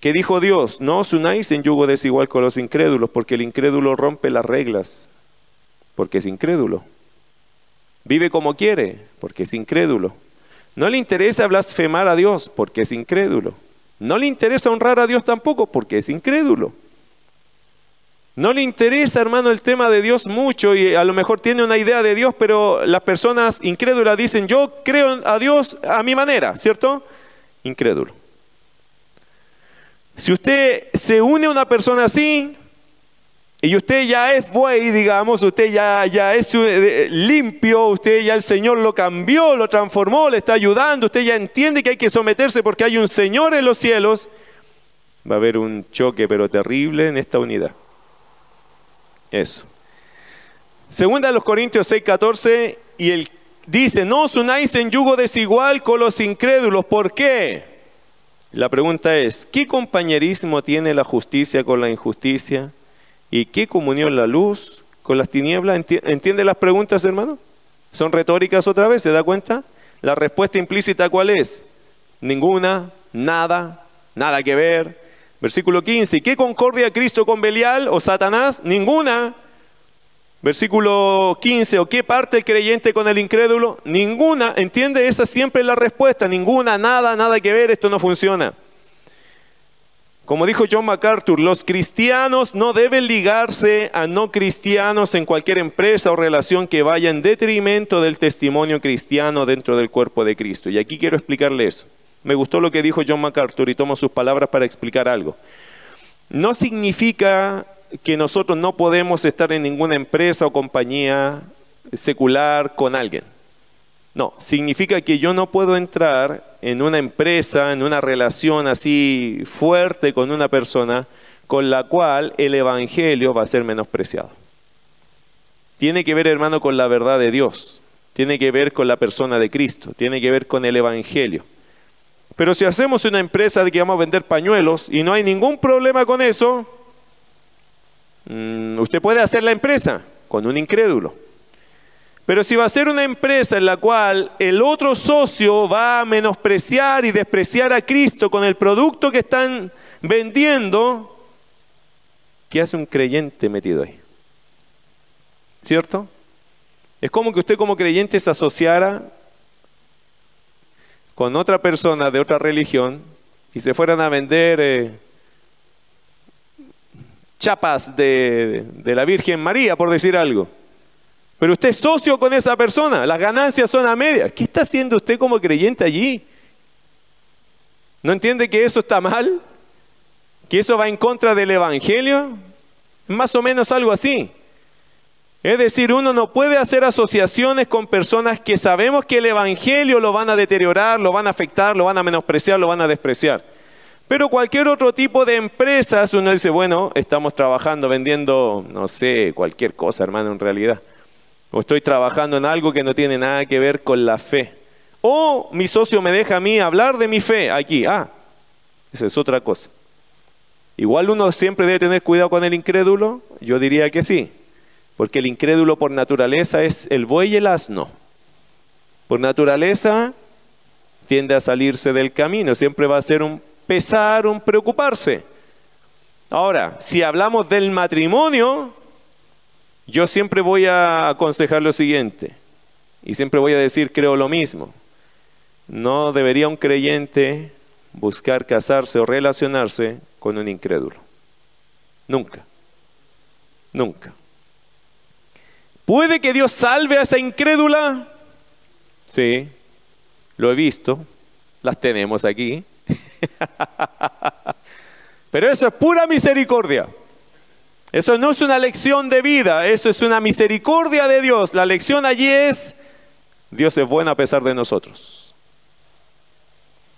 ¿Qué dijo Dios? No os unáis en yugo desigual con los incrédulos, porque el incrédulo rompe las reglas, porque es incrédulo. Vive como quiere, porque es incrédulo. No le interesa blasfemar a Dios, porque es incrédulo. No le interesa honrar a Dios tampoco, porque es incrédulo. No le interesa, hermano, el tema de Dios mucho y a lo mejor tiene una idea de Dios, pero las personas incrédulas dicen, yo creo a Dios a mi manera, ¿cierto? Incrédulo. Si usted se une a una persona así, y usted ya es buey, digamos, usted ya, ya es eh, limpio, usted ya el Señor lo cambió, lo transformó, le está ayudando, usted ya entiende que hay que someterse porque hay un Señor en los cielos, va a haber un choque pero terrible en esta unidad. Eso. Segunda de los Corintios 6, 14, y él dice, no os unáis en yugo desigual con los incrédulos. ¿Por qué? La pregunta es, ¿qué compañerismo tiene la justicia con la injusticia? ¿Y qué comunión la luz con las tinieblas? ¿Entiende las preguntas, hermano? Son retóricas otra vez, ¿se da cuenta? La respuesta implícita cuál es? Ninguna, nada, nada que ver. Versículo 15, ¿qué concordia Cristo con Belial o Satanás? Ninguna. Versículo 15, ¿o qué parte el creyente con el incrédulo? Ninguna, ¿entiende? Esa siempre es la respuesta, ninguna, nada, nada que ver, esto no funciona. Como dijo John MacArthur, los cristianos no deben ligarse a no cristianos en cualquier empresa o relación que vaya en detrimento del testimonio cristiano dentro del cuerpo de Cristo. Y aquí quiero explicarle eso. Me gustó lo que dijo John MacArthur y tomo sus palabras para explicar algo. No significa que nosotros no podemos estar en ninguna empresa o compañía secular con alguien. No, significa que yo no puedo entrar en una empresa, en una relación así fuerte con una persona con la cual el Evangelio va a ser menospreciado. Tiene que ver, hermano, con la verdad de Dios. Tiene que ver con la persona de Cristo. Tiene que ver con el Evangelio. Pero si hacemos una empresa de que vamos a vender pañuelos y no hay ningún problema con eso, Mm, usted puede hacer la empresa con un incrédulo. Pero si va a ser una empresa en la cual el otro socio va a menospreciar y despreciar a Cristo con el producto que están vendiendo, ¿qué hace un creyente metido ahí? ¿Cierto? Es como que usted como creyente se asociara con otra persona de otra religión y se fueran a vender eh, chapas de, la Virgen María, por decir algo. Pero usted es socio con esa persona, las ganancias son a media. ¿Qué está haciendo usted como creyente allí? ¿No entiende que eso está mal? ¿Que eso va en contra del Evangelio? Más o menos algo así. Es decir, uno no puede hacer asociaciones con personas que sabemos que el Evangelio lo van a deteriorar, lo van a afectar, lo van a menospreciar, lo van a despreciar. Pero cualquier otro tipo de empresas, uno dice, bueno, estamos trabajando, vendiendo, no sé, cualquier cosa, hermano, en realidad. O estoy trabajando en algo que no tiene nada que ver con la fe. O mi socio me deja a mí hablar de mi fe aquí. Ah, esa es otra cosa. Igual uno siempre debe tener cuidado con el incrédulo. Yo diría que sí. Porque el incrédulo por naturaleza es el buey y el asno. Por naturaleza tiende a salirse del camino. Siempre va a ser un pesar, un preocuparse. Ahora, si hablamos del matrimonio, yo siempre voy a aconsejar lo siguiente. Y siempre voy a decir, creo lo mismo. No debería un creyente buscar casarse o relacionarse con un incrédulo. Nunca. Nunca. ¿Puede que Dios salve a esa incrédula? Sí, lo he visto. Las tenemos aquí. Pero eso es pura misericordia. Eso no es una lección de vida, eso es una misericordia de Dios. La lección allí es, Dios es bueno a pesar de nosotros.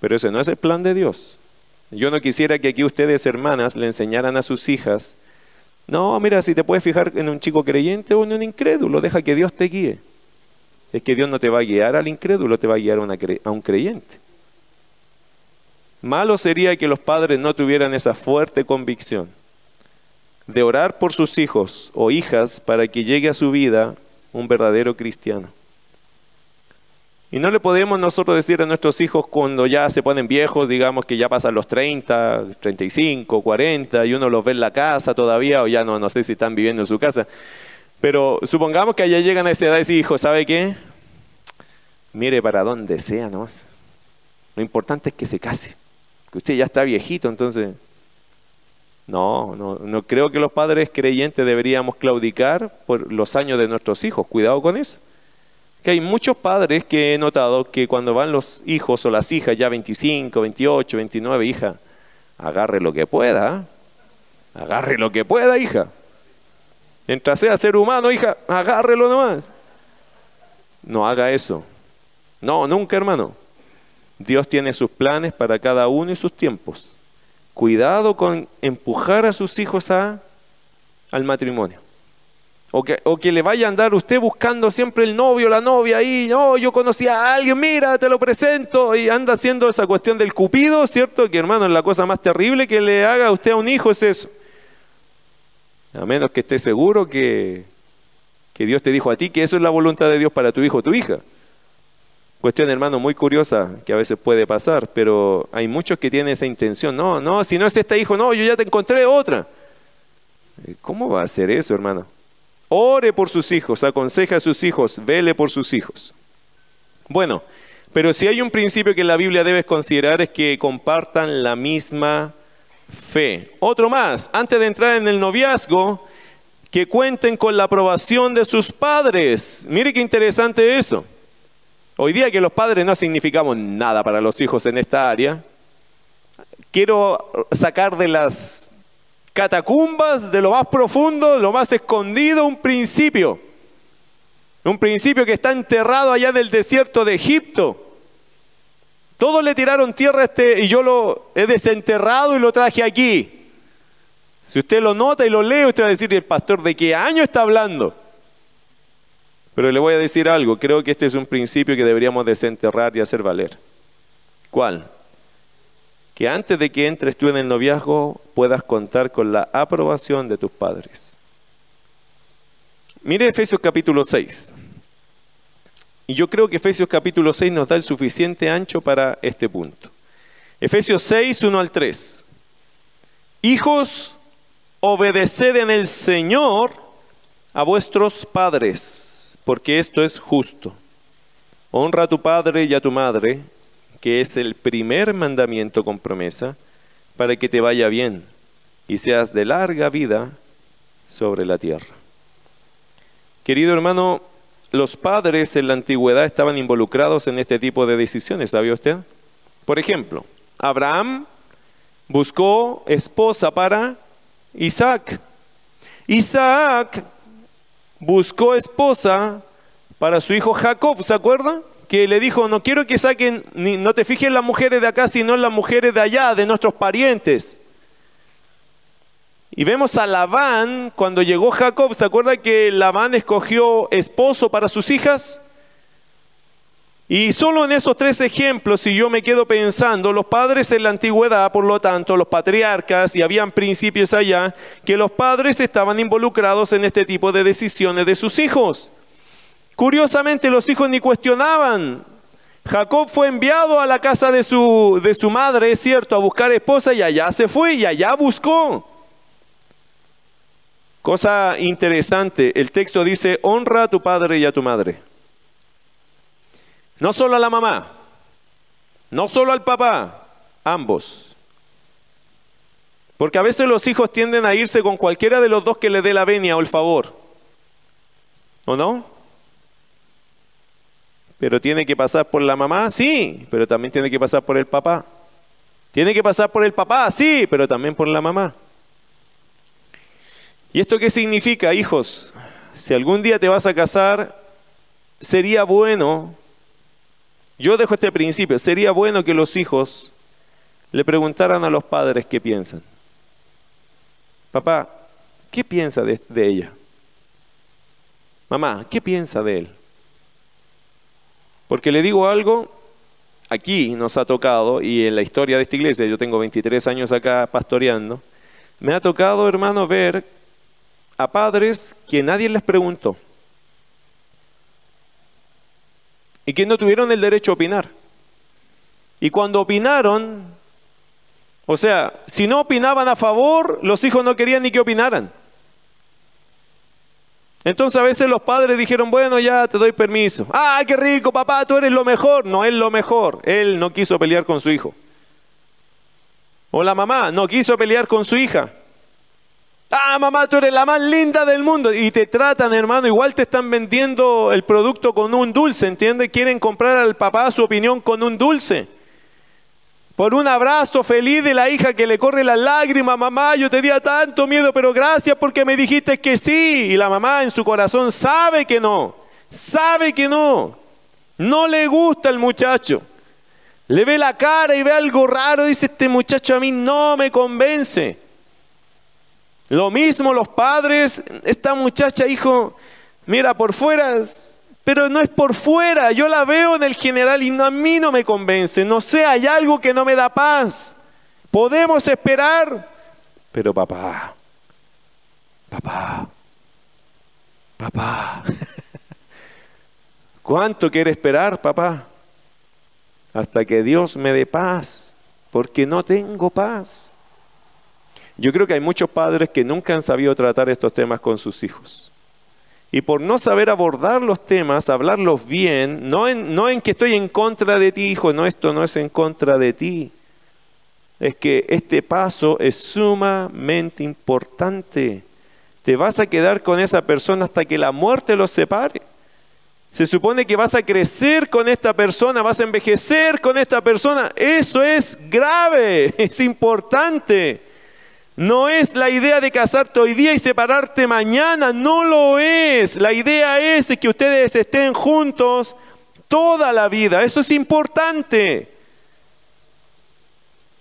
Pero ese no es el plan de Dios. Yo no quisiera que aquí ustedes, hermanas, le enseñaran a sus hijas, no, mira, si te puedes fijar en un chico creyente o en un incrédulo, deja que Dios te guíe. Es que Dios no te va a guiar al incrédulo, te va a guiar a un creyente. Malo sería que los padres no tuvieran esa fuerte convicción de orar por sus hijos o hijas para que llegue a su vida un verdadero cristiano. Y no le podemos nosotros decir a nuestros hijos cuando ya se ponen viejos, digamos que ya pasan los 30, 35, 40, y uno los ve en la casa todavía, o ya no, no sé si están viviendo en su casa. Pero supongamos que allá llegan a esa edad y dicen, hijo, ¿sabe qué? Mire para donde sea nomás. Lo importante es que se case que usted ya está viejito, entonces... No, no, no creo que los padres creyentes deberíamos claudicar por los años de nuestros hijos. Cuidado con eso. Que hay muchos padres que he notado que cuando van los hijos o las hijas ya 25, 28, 29, hija, agarre lo que pueda. Agarre lo que pueda, hija. Mientras sea ser humano, hija, agárrelo nomás. No haga eso. No, nunca, hermano. Dios tiene sus planes para cada uno y sus tiempos. Cuidado con empujar a sus hijos a, al matrimonio. O que, o que le vaya a andar usted buscando siempre el novio, la novia ahí, no, yo conocí a alguien, mira, te lo presento, y anda haciendo esa cuestión del cupido, ¿cierto? Que hermano, la cosa más terrible que le haga a usted a un hijo es eso. A menos que esté seguro que, que Dios te dijo a ti que eso es la voluntad de Dios para tu hijo o tu hija. Cuestión, hermano, muy curiosa que a veces puede pasar, pero hay muchos que tienen esa intención. No, no, si no es este hijo, no, yo ya te encontré otra. Eh, ¿Cómo va a hacer eso, hermano? Ore por sus hijos, aconseja a sus hijos, vele por sus hijos. Bueno, pero si hay un principio que la Biblia debes considerar es que compartan la misma fe. Otro más, antes de entrar en el noviazgo, que cuenten con la aprobación de sus padres. Mire qué interesante eso. Hoy día que los padres no significamos nada para los hijos en esta área, quiero sacar de las catacumbas, de lo más profundo, de lo más escondido, un principio. Un principio que está enterrado allá del desierto de Egipto. Todos le tiraron tierra a este y yo lo he desenterrado y lo traje aquí. Si usted lo nota y lo lee, usted va a decir, ¿el pastor de qué año está hablando? Pero le voy a decir algo, creo que este es un principio que deberíamos desenterrar y hacer valer. ¿Cuál? Que antes de que entres tú en el noviazgo puedas contar con la aprobación de tus padres. Mire Efesios capítulo 6. Y yo creo que Efesios capítulo 6 nos da el suficiente ancho para este punto. Efesios 6, 1 al 3. Hijos, obedeced en el Señor a vuestros padres porque esto es justo. Honra a tu padre y a tu madre, que es el primer mandamiento con promesa, para que te vaya bien y seas de larga vida sobre la tierra. Querido hermano, los padres en la antigüedad estaban involucrados en este tipo de decisiones, ¿sabía usted? Por ejemplo, Abraham buscó esposa para Isaac. Isaac buscó esposa para su hijo Jacob, ¿se acuerda? Que le dijo, no quiero que saquen, ni, no te fijes las mujeres de acá, sino en las mujeres de allá, de nuestros parientes. Y vemos a Labán, cuando llegó Jacob, ¿se acuerda que Labán escogió esposo para sus hijas? Y solo en esos tres ejemplos, si yo me quedo pensando, los padres en la antigüedad, por lo tanto, los patriarcas, y habían principios allá, que los padres estaban involucrados en este tipo de decisiones de sus hijos. Curiosamente, los hijos ni cuestionaban. Jacob fue enviado a la casa de su, de su madre, es cierto, a buscar esposa, y allá se fue, y allá buscó. Cosa interesante, el texto dice, honra a tu padre y a tu madre. No solo a la mamá, no solo al papá, ambos. Porque a veces los hijos tienden a irse con cualquiera de los dos que le dé la venia o el favor. ¿O no? Pero tiene que pasar por la mamá, sí, pero también tiene que pasar por el papá. Tiene que pasar por el papá, sí, pero también por la mamá. ¿Y esto qué significa, hijos? Si algún día te vas a casar, sería bueno, yo dejo este principio, sería bueno que los hijos le preguntaran a los padres qué piensan. Papá, ¿qué piensa de, ella? Mamá, ¿qué piensa de él? Porque le digo algo, aquí nos ha tocado, y en la historia de esta iglesia, yo tengo 23 años acá pastoreando, me ha tocado, hermano, ver a padres que nadie les preguntó y que no tuvieron el derecho a opinar. Y cuando opinaron, o sea, si no opinaban a favor, los hijos no querían ni que opinaran. Entonces a veces los padres dijeron, bueno, ya te doy permiso. Ah, qué rico, papá, tú eres lo mejor. No es lo mejor. Él no quiso pelear con su hijo. O la mamá no quiso pelear con su hija. Ah, mamá, tú eres la más linda del mundo. Y te tratan, hermano, igual te están vendiendo el producto con un dulce, ¿entiendes? Quieren comprar al papá su opinión con un dulce. Por un abrazo feliz de la hija que le corre las lágrimas, mamá, yo te di tanto miedo, pero gracias porque me dijiste que sí. Y la mamá en su corazón sabe que no, sabe que no. No le gusta el muchacho. Le ve la cara y ve algo raro, dice, este muchacho a mí no me convence. Lo mismo los padres, esta muchacha, hijo, mira, por fuera, pero no es por fuera, yo la veo en el general y a mí no me convence, no sé, hay algo que no me da paz. Podemos esperar, pero papá, papá, papá, ¿cuánto quiere esperar, papá? Hasta que Dios me dé paz, porque no tengo paz. Yo creo que hay muchos padres que nunca han sabido tratar estos temas con sus hijos. Y por no saber abordar los temas, hablarlos bien, no en, en que estoy en contra de ti, hijo, no, esto no es en contra de ti. Es que este paso es sumamente importante. Te vas a quedar con esa persona hasta que la muerte los separe. Se supone que vas a crecer con esta persona, vas a envejecer con esta persona. Eso es grave, es importante. No es la idea de casarte hoy día y separarte mañana, no lo es. La idea es que ustedes estén juntos toda la vida. Eso es importante.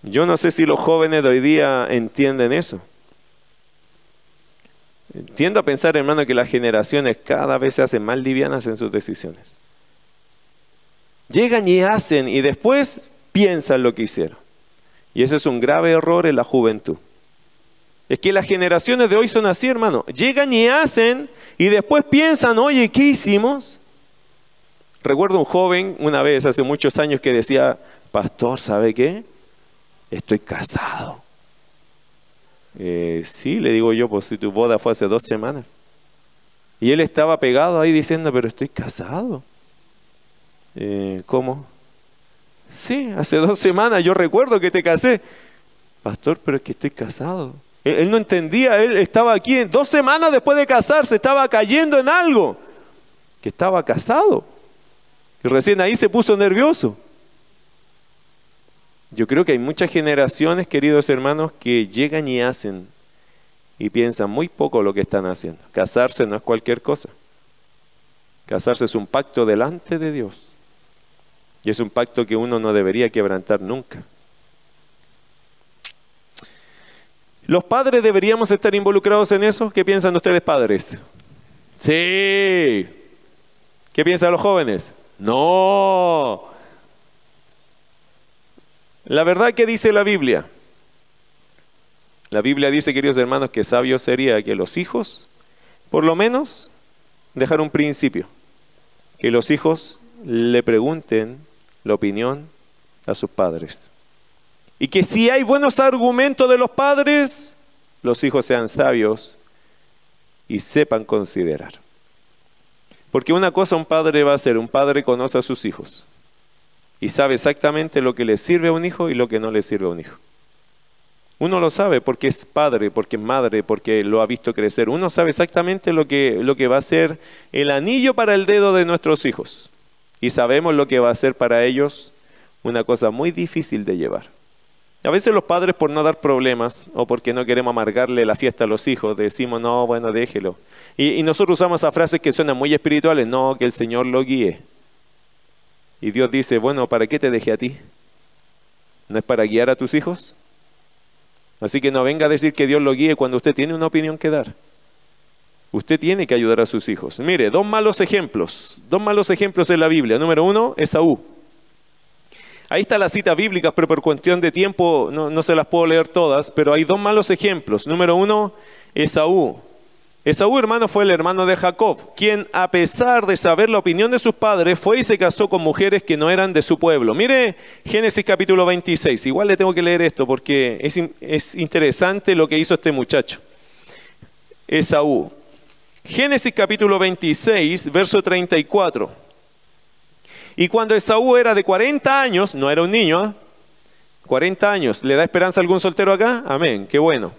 Yo no sé si los jóvenes de hoy día entienden eso. Tiendo a pensar, hermano, que las generaciones cada vez se hacen más livianas en sus decisiones. Llegan y hacen y después piensan lo que hicieron. Y eso es un grave error en la juventud. Es que las generaciones de hoy son así, hermano. Llegan y hacen y después piensan, oye, ¿qué hicimos? Recuerdo un joven una vez, hace muchos años, que decía, pastor, ¿sabe qué? Estoy casado. Eh, sí, le digo yo, pues si tu boda fue hace dos semanas. Y él estaba pegado ahí diciendo, pero estoy casado. Eh, ¿Cómo? Sí, hace dos semanas yo recuerdo que te casé. Pastor, pero es que estoy casado. Él, no entendía, él estaba aquí dos semanas después de casarse, estaba cayendo en algo, que estaba casado. Y recién ahí se puso nervioso. Yo creo que hay muchas generaciones, queridos hermanos, que llegan y hacen y piensan muy poco lo que están haciendo. Casarse no es cualquier cosa. Casarse es un pacto delante de Dios. Y es un pacto que uno no debería quebrantar nunca. ¿Los padres deberíamos estar involucrados en eso? ¿Qué piensan ustedes padres? Sí. ¿Qué piensan los jóvenes? No. La verdad que dice la Biblia. La Biblia dice, queridos hermanos, que sabio sería que los hijos, por lo menos, dejar un principio. Que los hijos le pregunten la opinión a sus padres. Y que si hay buenos argumentos de los padres, los hijos sean sabios y sepan considerar. Porque una cosa un padre va a hacer, un padre conoce a sus hijos y sabe exactamente lo que le sirve a un hijo y lo que no le sirve a un hijo. Uno lo sabe porque es padre, porque es madre, porque lo ha visto crecer. Uno sabe exactamente lo que, lo que va a ser el anillo para el dedo de nuestros hijos. Y sabemos lo que va a ser para ellos una cosa muy difícil de llevar. A veces los padres por no dar problemas o porque no queremos amargarle la fiesta a los hijos, decimos, no, bueno, déjelo. Y, nosotros usamos esas frases que suenan muy espirituales, no, que el Señor lo guíe. Y Dios dice, bueno, ¿para qué te dejé a ti? ¿No es para guiar a tus hijos? Así que no venga a decir que Dios lo guíe cuando usted tiene una opinión que dar. Usted tiene que ayudar a sus hijos. Mire, dos malos ejemplos, dos malos ejemplos en la Biblia. Número uno, Esaú. Ahí está la cita bíblica, pero por cuestión de tiempo no, no se las puedo leer todas, pero hay dos malos ejemplos. Número uno, Esaú. Esaú, hermano, fue el hermano de Jacob, quien a pesar de saber la opinión de sus padres, fue y se casó con mujeres que no eran de su pueblo. Mire Génesis capítulo 26, igual le tengo que leer esto porque es, es interesante lo que hizo este muchacho. Esaú. Génesis capítulo 26, verso 34. Y cuando Esaú era de 40 años, no era un niño, ¿eh? 40 años, ¿le da esperanza a algún soltero acá? Amén, qué bueno.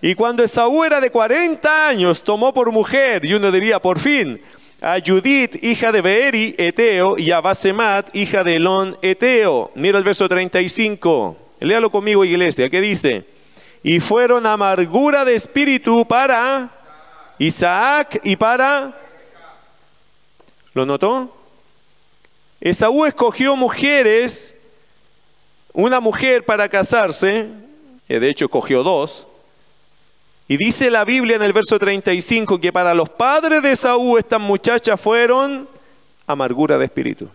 Y cuando Esaú era de 40 años, tomó por mujer, y uno diría, por fin, a Judith, hija de Beeri, Eteo, y a Basemat, hija de Elón, Eteo. Mira el verso 35. Léalo conmigo, iglesia. ¿Qué dice? Y fueron amargura de espíritu para Isaac y para... ¿Lo notó? Esaú escogió mujeres, una mujer para casarse, de hecho escogió dos, y dice la Biblia en el verso 35 que para los padres de Saúl estas muchachas fueron amargura de espíritu.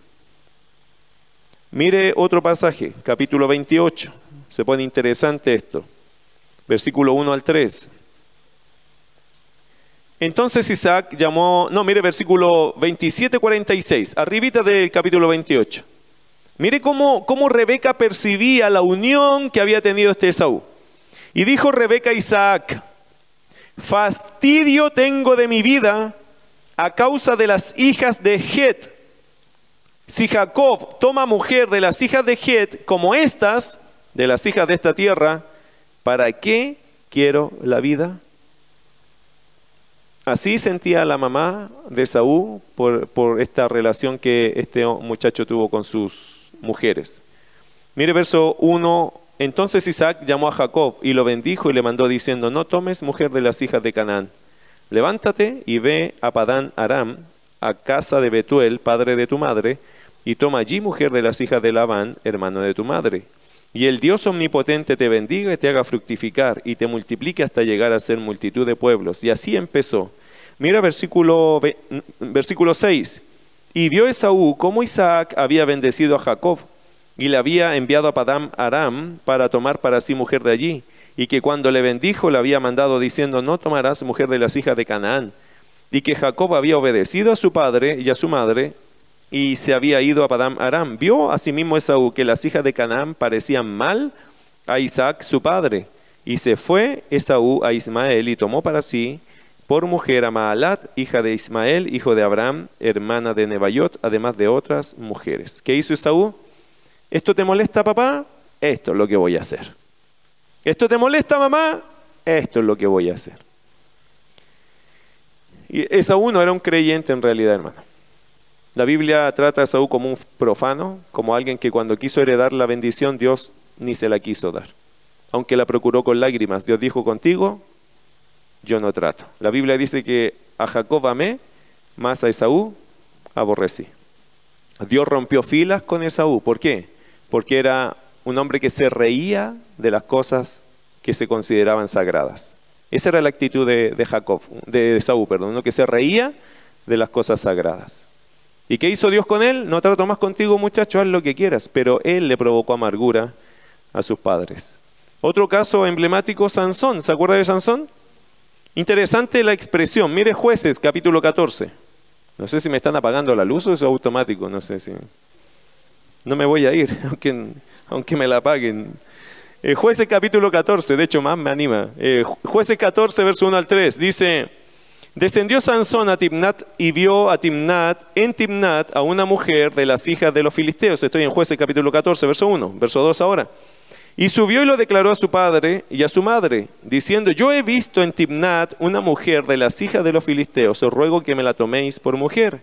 Mire otro pasaje, capítulo 28. Se pone interesante esto. Versículo 1 al 3. Entonces Isaac llamó, no, mire versículo 27, 46, arribita del capítulo 28. Mire cómo, cómo Rebeca percibía la unión que había tenido este Esaú. Y dijo Rebeca a Isaac, fastidio tengo de mi vida a causa de las hijas de Het. Si Jacob toma mujer de las hijas de Het como estas, de las hijas de esta tierra, ¿para qué quiero la vida? Así sentía la mamá de Saúl por, por, esta relación que este muchacho tuvo con sus mujeres. Mire verso 1 entonces Isaac llamó a Jacob y lo bendijo y le mandó diciendo, no tomes mujer de las hijas de Canaán. Levántate y ve a Padán Aram, a casa de Betuel, padre de tu madre, y toma allí mujer de las hijas de Labán, hermano de tu madre. Y el Dios omnipotente te bendiga y te haga fructificar y te multiplique hasta llegar a ser multitud de pueblos. Y así empezó. Mira versículo, versículo 6. Y vio Esaú cómo Isaac había bendecido a Jacob y le había enviado a Padam Aram para tomar para sí mujer de allí, y que cuando le bendijo le había mandado diciendo, no tomarás mujer de las hijas de Canaán, y que Jacob había obedecido a su padre y a su madre, y se había ido a Padam Aram. Vio asimismo Esaú que las hijas de Canaán parecían mal a Isaac su padre, y se fue Esaú a Ismael y tomó para sí por mujer a Maalat, hija de Ismael, hijo de Abraham, hermana de Nebayot, además de otras mujeres. ¿Qué hizo Esaú? ¿Esto te molesta, papá? Esto es lo que voy a hacer. ¿Esto te molesta, mamá? Esto es lo que voy a hacer. Y Esaú no era un creyente en realidad, hermano. La Biblia trata a Esaú como un profano, como alguien que cuando quiso heredar la bendición, Dios ni se la quiso dar. Aunque la procuró con lágrimas, Dios dijo contigo, yo no trato. La Biblia dice que a Jacob amé, más a Esaú aborrecí. Dios rompió filas con Esaú. ¿Por qué? porque era un hombre que se reía de las cosas que se consideraban sagradas. Esa era la actitud de, Jacob, de, Saúl, perdón, uno que se reía de las cosas sagradas. ¿Y qué hizo Dios con él? No trato más contigo, muchacho, haz lo que quieras, pero él le provocó amargura a sus padres. Otro caso emblemático, Sansón. ¿Se acuerda de Sansón? Interesante la expresión. Mire jueces, capítulo 14. No sé si me están apagando la luz o es automático, no sé si... No me voy a ir, aunque, aunque me la apaguen. Eh, jueces capítulo 14, de hecho más me anima. Eh, jueces 14, verso 1 al 3, dice, descendió Sansón a Timnat y vio a Timnat, en Timnat, a una mujer de las hijas de los filisteos. Estoy en jueces capítulo 14, verso 1, verso 2 ahora. Y subió y lo declaró a su padre y a su madre, diciendo, yo he visto en Timnat una mujer de las hijas de los filisteos, os ruego que me la toméis por mujer.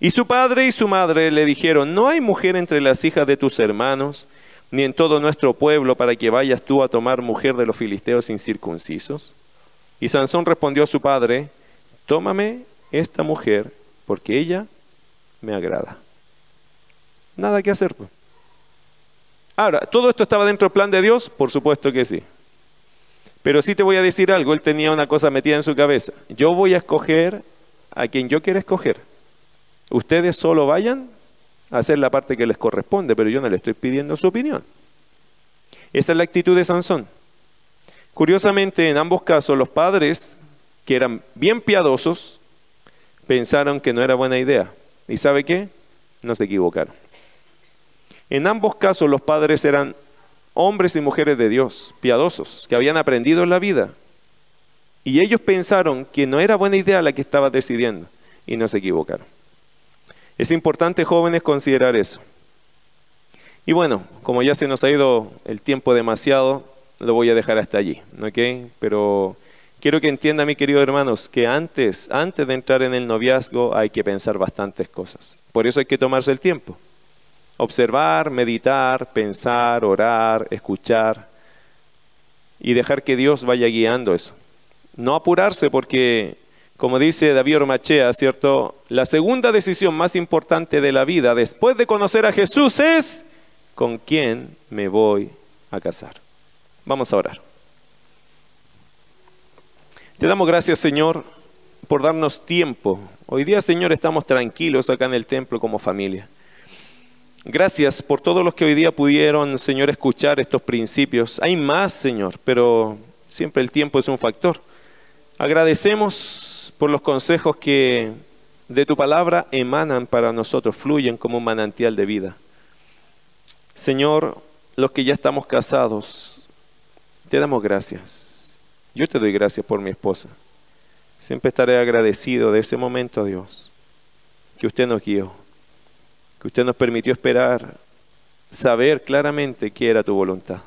Y su padre y su madre le dijeron, no hay mujer entre las hijas de tus hermanos ni en todo nuestro pueblo para que vayas tú a tomar mujer de los filisteos incircuncisos? Y Sansón respondió a su padre, tómame esta mujer, porque ella me agrada. Nada que hacer. Pues. Ahora, ¿todo esto estaba dentro del plan de Dios? Por supuesto que sí. Pero sí te voy a decir algo, él tenía una cosa metida en su cabeza. Yo voy a escoger a quien yo quiera escoger. Ustedes solo vayan hacer la parte que les corresponde, pero yo no le estoy pidiendo su opinión. Esa es la actitud de Sansón. Curiosamente, en ambos casos, los padres, que eran bien piadosos, pensaron que no era buena idea. ¿Y sabe qué? No se equivocaron. En ambos casos, los padres eran hombres y mujeres de Dios, piadosos, que habían aprendido en la vida. Y ellos pensaron que no era buena idea la que estaba decidiendo, y no se equivocaron. Es importante, jóvenes, considerar eso. Y bueno, como ya se nos ha ido el tiempo demasiado, lo voy a dejar hasta allí, ¿ok? Pero quiero que entiendan, mis queridos hermanos, que antes, antes de entrar en el noviazgo hay que pensar bastantes cosas. Por eso hay que tomarse el tiempo. Observar, meditar, pensar, orar, escuchar y dejar que Dios vaya guiando eso. No apurarse porque como dice David Ormachea, ¿cierto? La segunda decisión más importante de la vida después de conocer a Jesús es con quién me voy a casar. Vamos a orar. Te damos gracias, Señor, por darnos tiempo. Hoy día, Señor, estamos tranquilos acá en el templo como familia. Gracias por todos los que hoy día pudieron, Señor, escuchar estos principios. Hay más, Señor, pero siempre el tiempo es un factor. Agradecemos por los consejos que de tu palabra emanan para nosotros, fluyen como un manantial de vida. Señor, los que ya estamos casados, te damos gracias. Yo te doy gracias por mi esposa. Siempre estaré agradecido de ese momento, Dios, que usted nos guió, que usted nos permitió esperar, saber claramente qué era tu voluntad.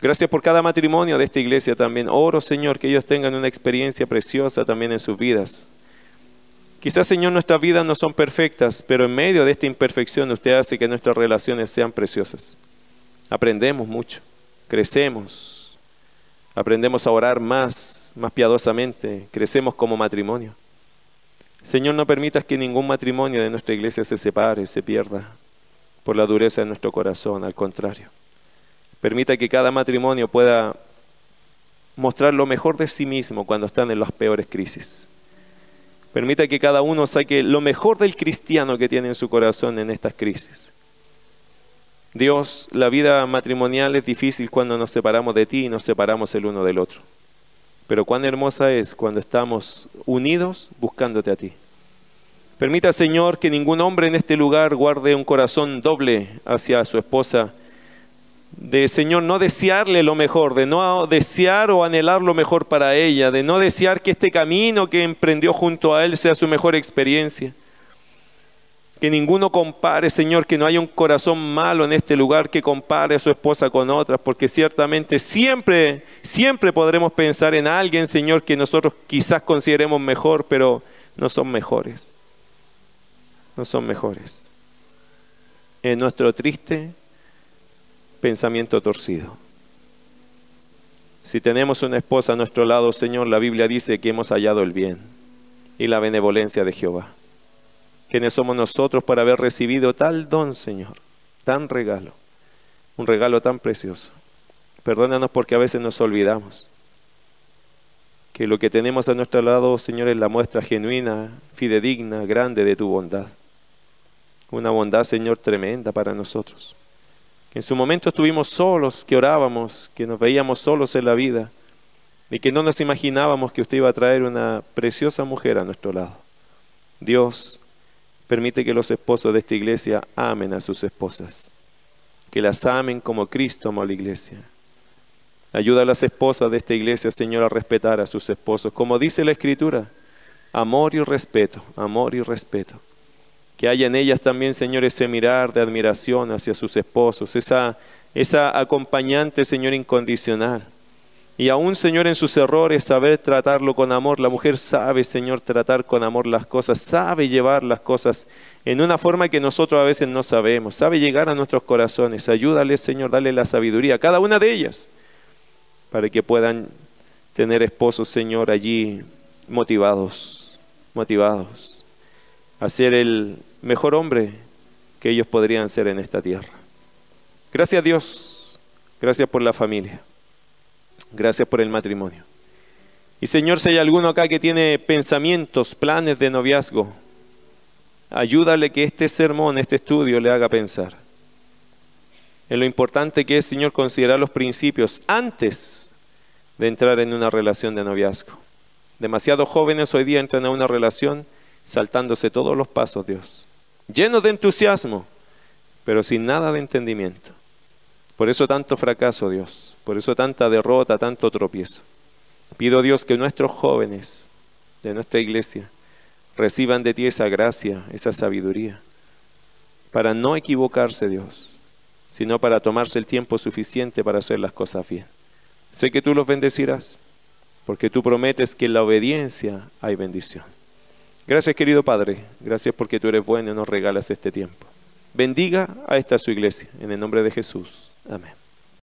Gracias por cada matrimonio de esta iglesia también. Oro, Señor, que ellos tengan una experiencia preciosa también en sus vidas. Quizás, Señor, nuestras vidas no son perfectas, pero en medio de esta imperfección usted hace que nuestras relaciones sean preciosas. Aprendemos mucho, crecemos, aprendemos a orar más, más piadosamente, crecemos como matrimonio. Señor, no permitas que ningún matrimonio de nuestra iglesia se separe, se pierda por la dureza de nuestro corazón, al contrario. Permita que cada matrimonio pueda mostrar lo mejor de sí mismo cuando están en las peores crisis. Permita que cada uno saque lo mejor del cristiano que tiene en su corazón en estas crisis. Dios, la vida matrimonial es difícil cuando nos separamos de ti y nos separamos el uno del otro. Pero cuán hermosa es cuando estamos unidos buscándote a ti. Permita, Señor, que ningún hombre en este lugar guarde un corazón doble hacia su esposa de Señor no desearle lo mejor, de no desear o anhelar lo mejor para ella, de no desear que este camino que emprendió junto a Él sea su mejor experiencia. Que ninguno compare, Señor, que no haya un corazón malo en este lugar que compare a su esposa con otras, porque ciertamente siempre, siempre podremos pensar en alguien, Señor, que nosotros quizás consideremos mejor, pero no son mejores. No son mejores. En nuestro triste pensamiento torcido. Si tenemos una esposa a nuestro lado, Señor, la Biblia dice que hemos hallado el bien y la benevolencia de Jehová. ¿Quiénes somos nosotros para haber recibido tal don, Señor? Tan regalo. Un regalo tan precioso. Perdónanos porque a veces nos olvidamos que lo que tenemos a nuestro lado, Señor, es la muestra genuina, fidedigna, grande de tu bondad. Una bondad, Señor, tremenda para nosotros. Que en su momento estuvimos solos, que orábamos, que nos veíamos solos en la vida y que no nos imaginábamos que usted iba a traer una preciosa mujer a nuestro lado. Dios, permite que los esposos de esta iglesia amen a sus esposas, que las amen como Cristo amó a la iglesia. Ayuda a las esposas de esta iglesia, Señor, a respetar a sus esposos, como dice la Escritura, amor y respeto, amor y respeto. Que haya en ellas también, Señor, ese mirar de admiración hacia sus esposos, esa, esa acompañante, Señor, incondicional y aún, Señor, en sus errores, saber tratarlo con amor. La mujer sabe, Señor, tratar con amor las cosas, sabe llevar las cosas en una forma que nosotros a veces no sabemos, sabe llegar a nuestros corazones. Ayúdale, Señor, dale la sabiduría a cada una de ellas para que puedan tener esposos, Señor, allí motivados, motivados a ser el mejor hombre que ellos podrían ser en esta tierra. Gracias Dios, gracias por la familia. Gracias por el matrimonio. Y Señor, si hay alguno acá que tiene pensamientos, planes de noviazgo, ayúdale que este sermón, este estudio le haga pensar en lo importante que es, Señor, considerar los principios antes de entrar en una relación de noviazgo. Demasiados jóvenes hoy día entran a una relación saltándose todos los pasos, Dios, llenos de entusiasmo, pero sin nada de entendimiento. Por eso tanto fracaso, Dios. Por eso tanta derrota, tanto tropiezo. Pido, Dios, que nuestros jóvenes de nuestra iglesia reciban de ti esa gracia, esa sabiduría, para no equivocarse, Dios, sino para tomarse el tiempo suficiente para hacer las cosas bien. Sé que tú los bendecirás, porque tú prometes que en la obediencia hay bendición. Gracias, querido Padre. Gracias porque tú eres bueno y nos regalas este tiempo. Bendiga a esta su iglesia. En el nombre de Jesús. Amén.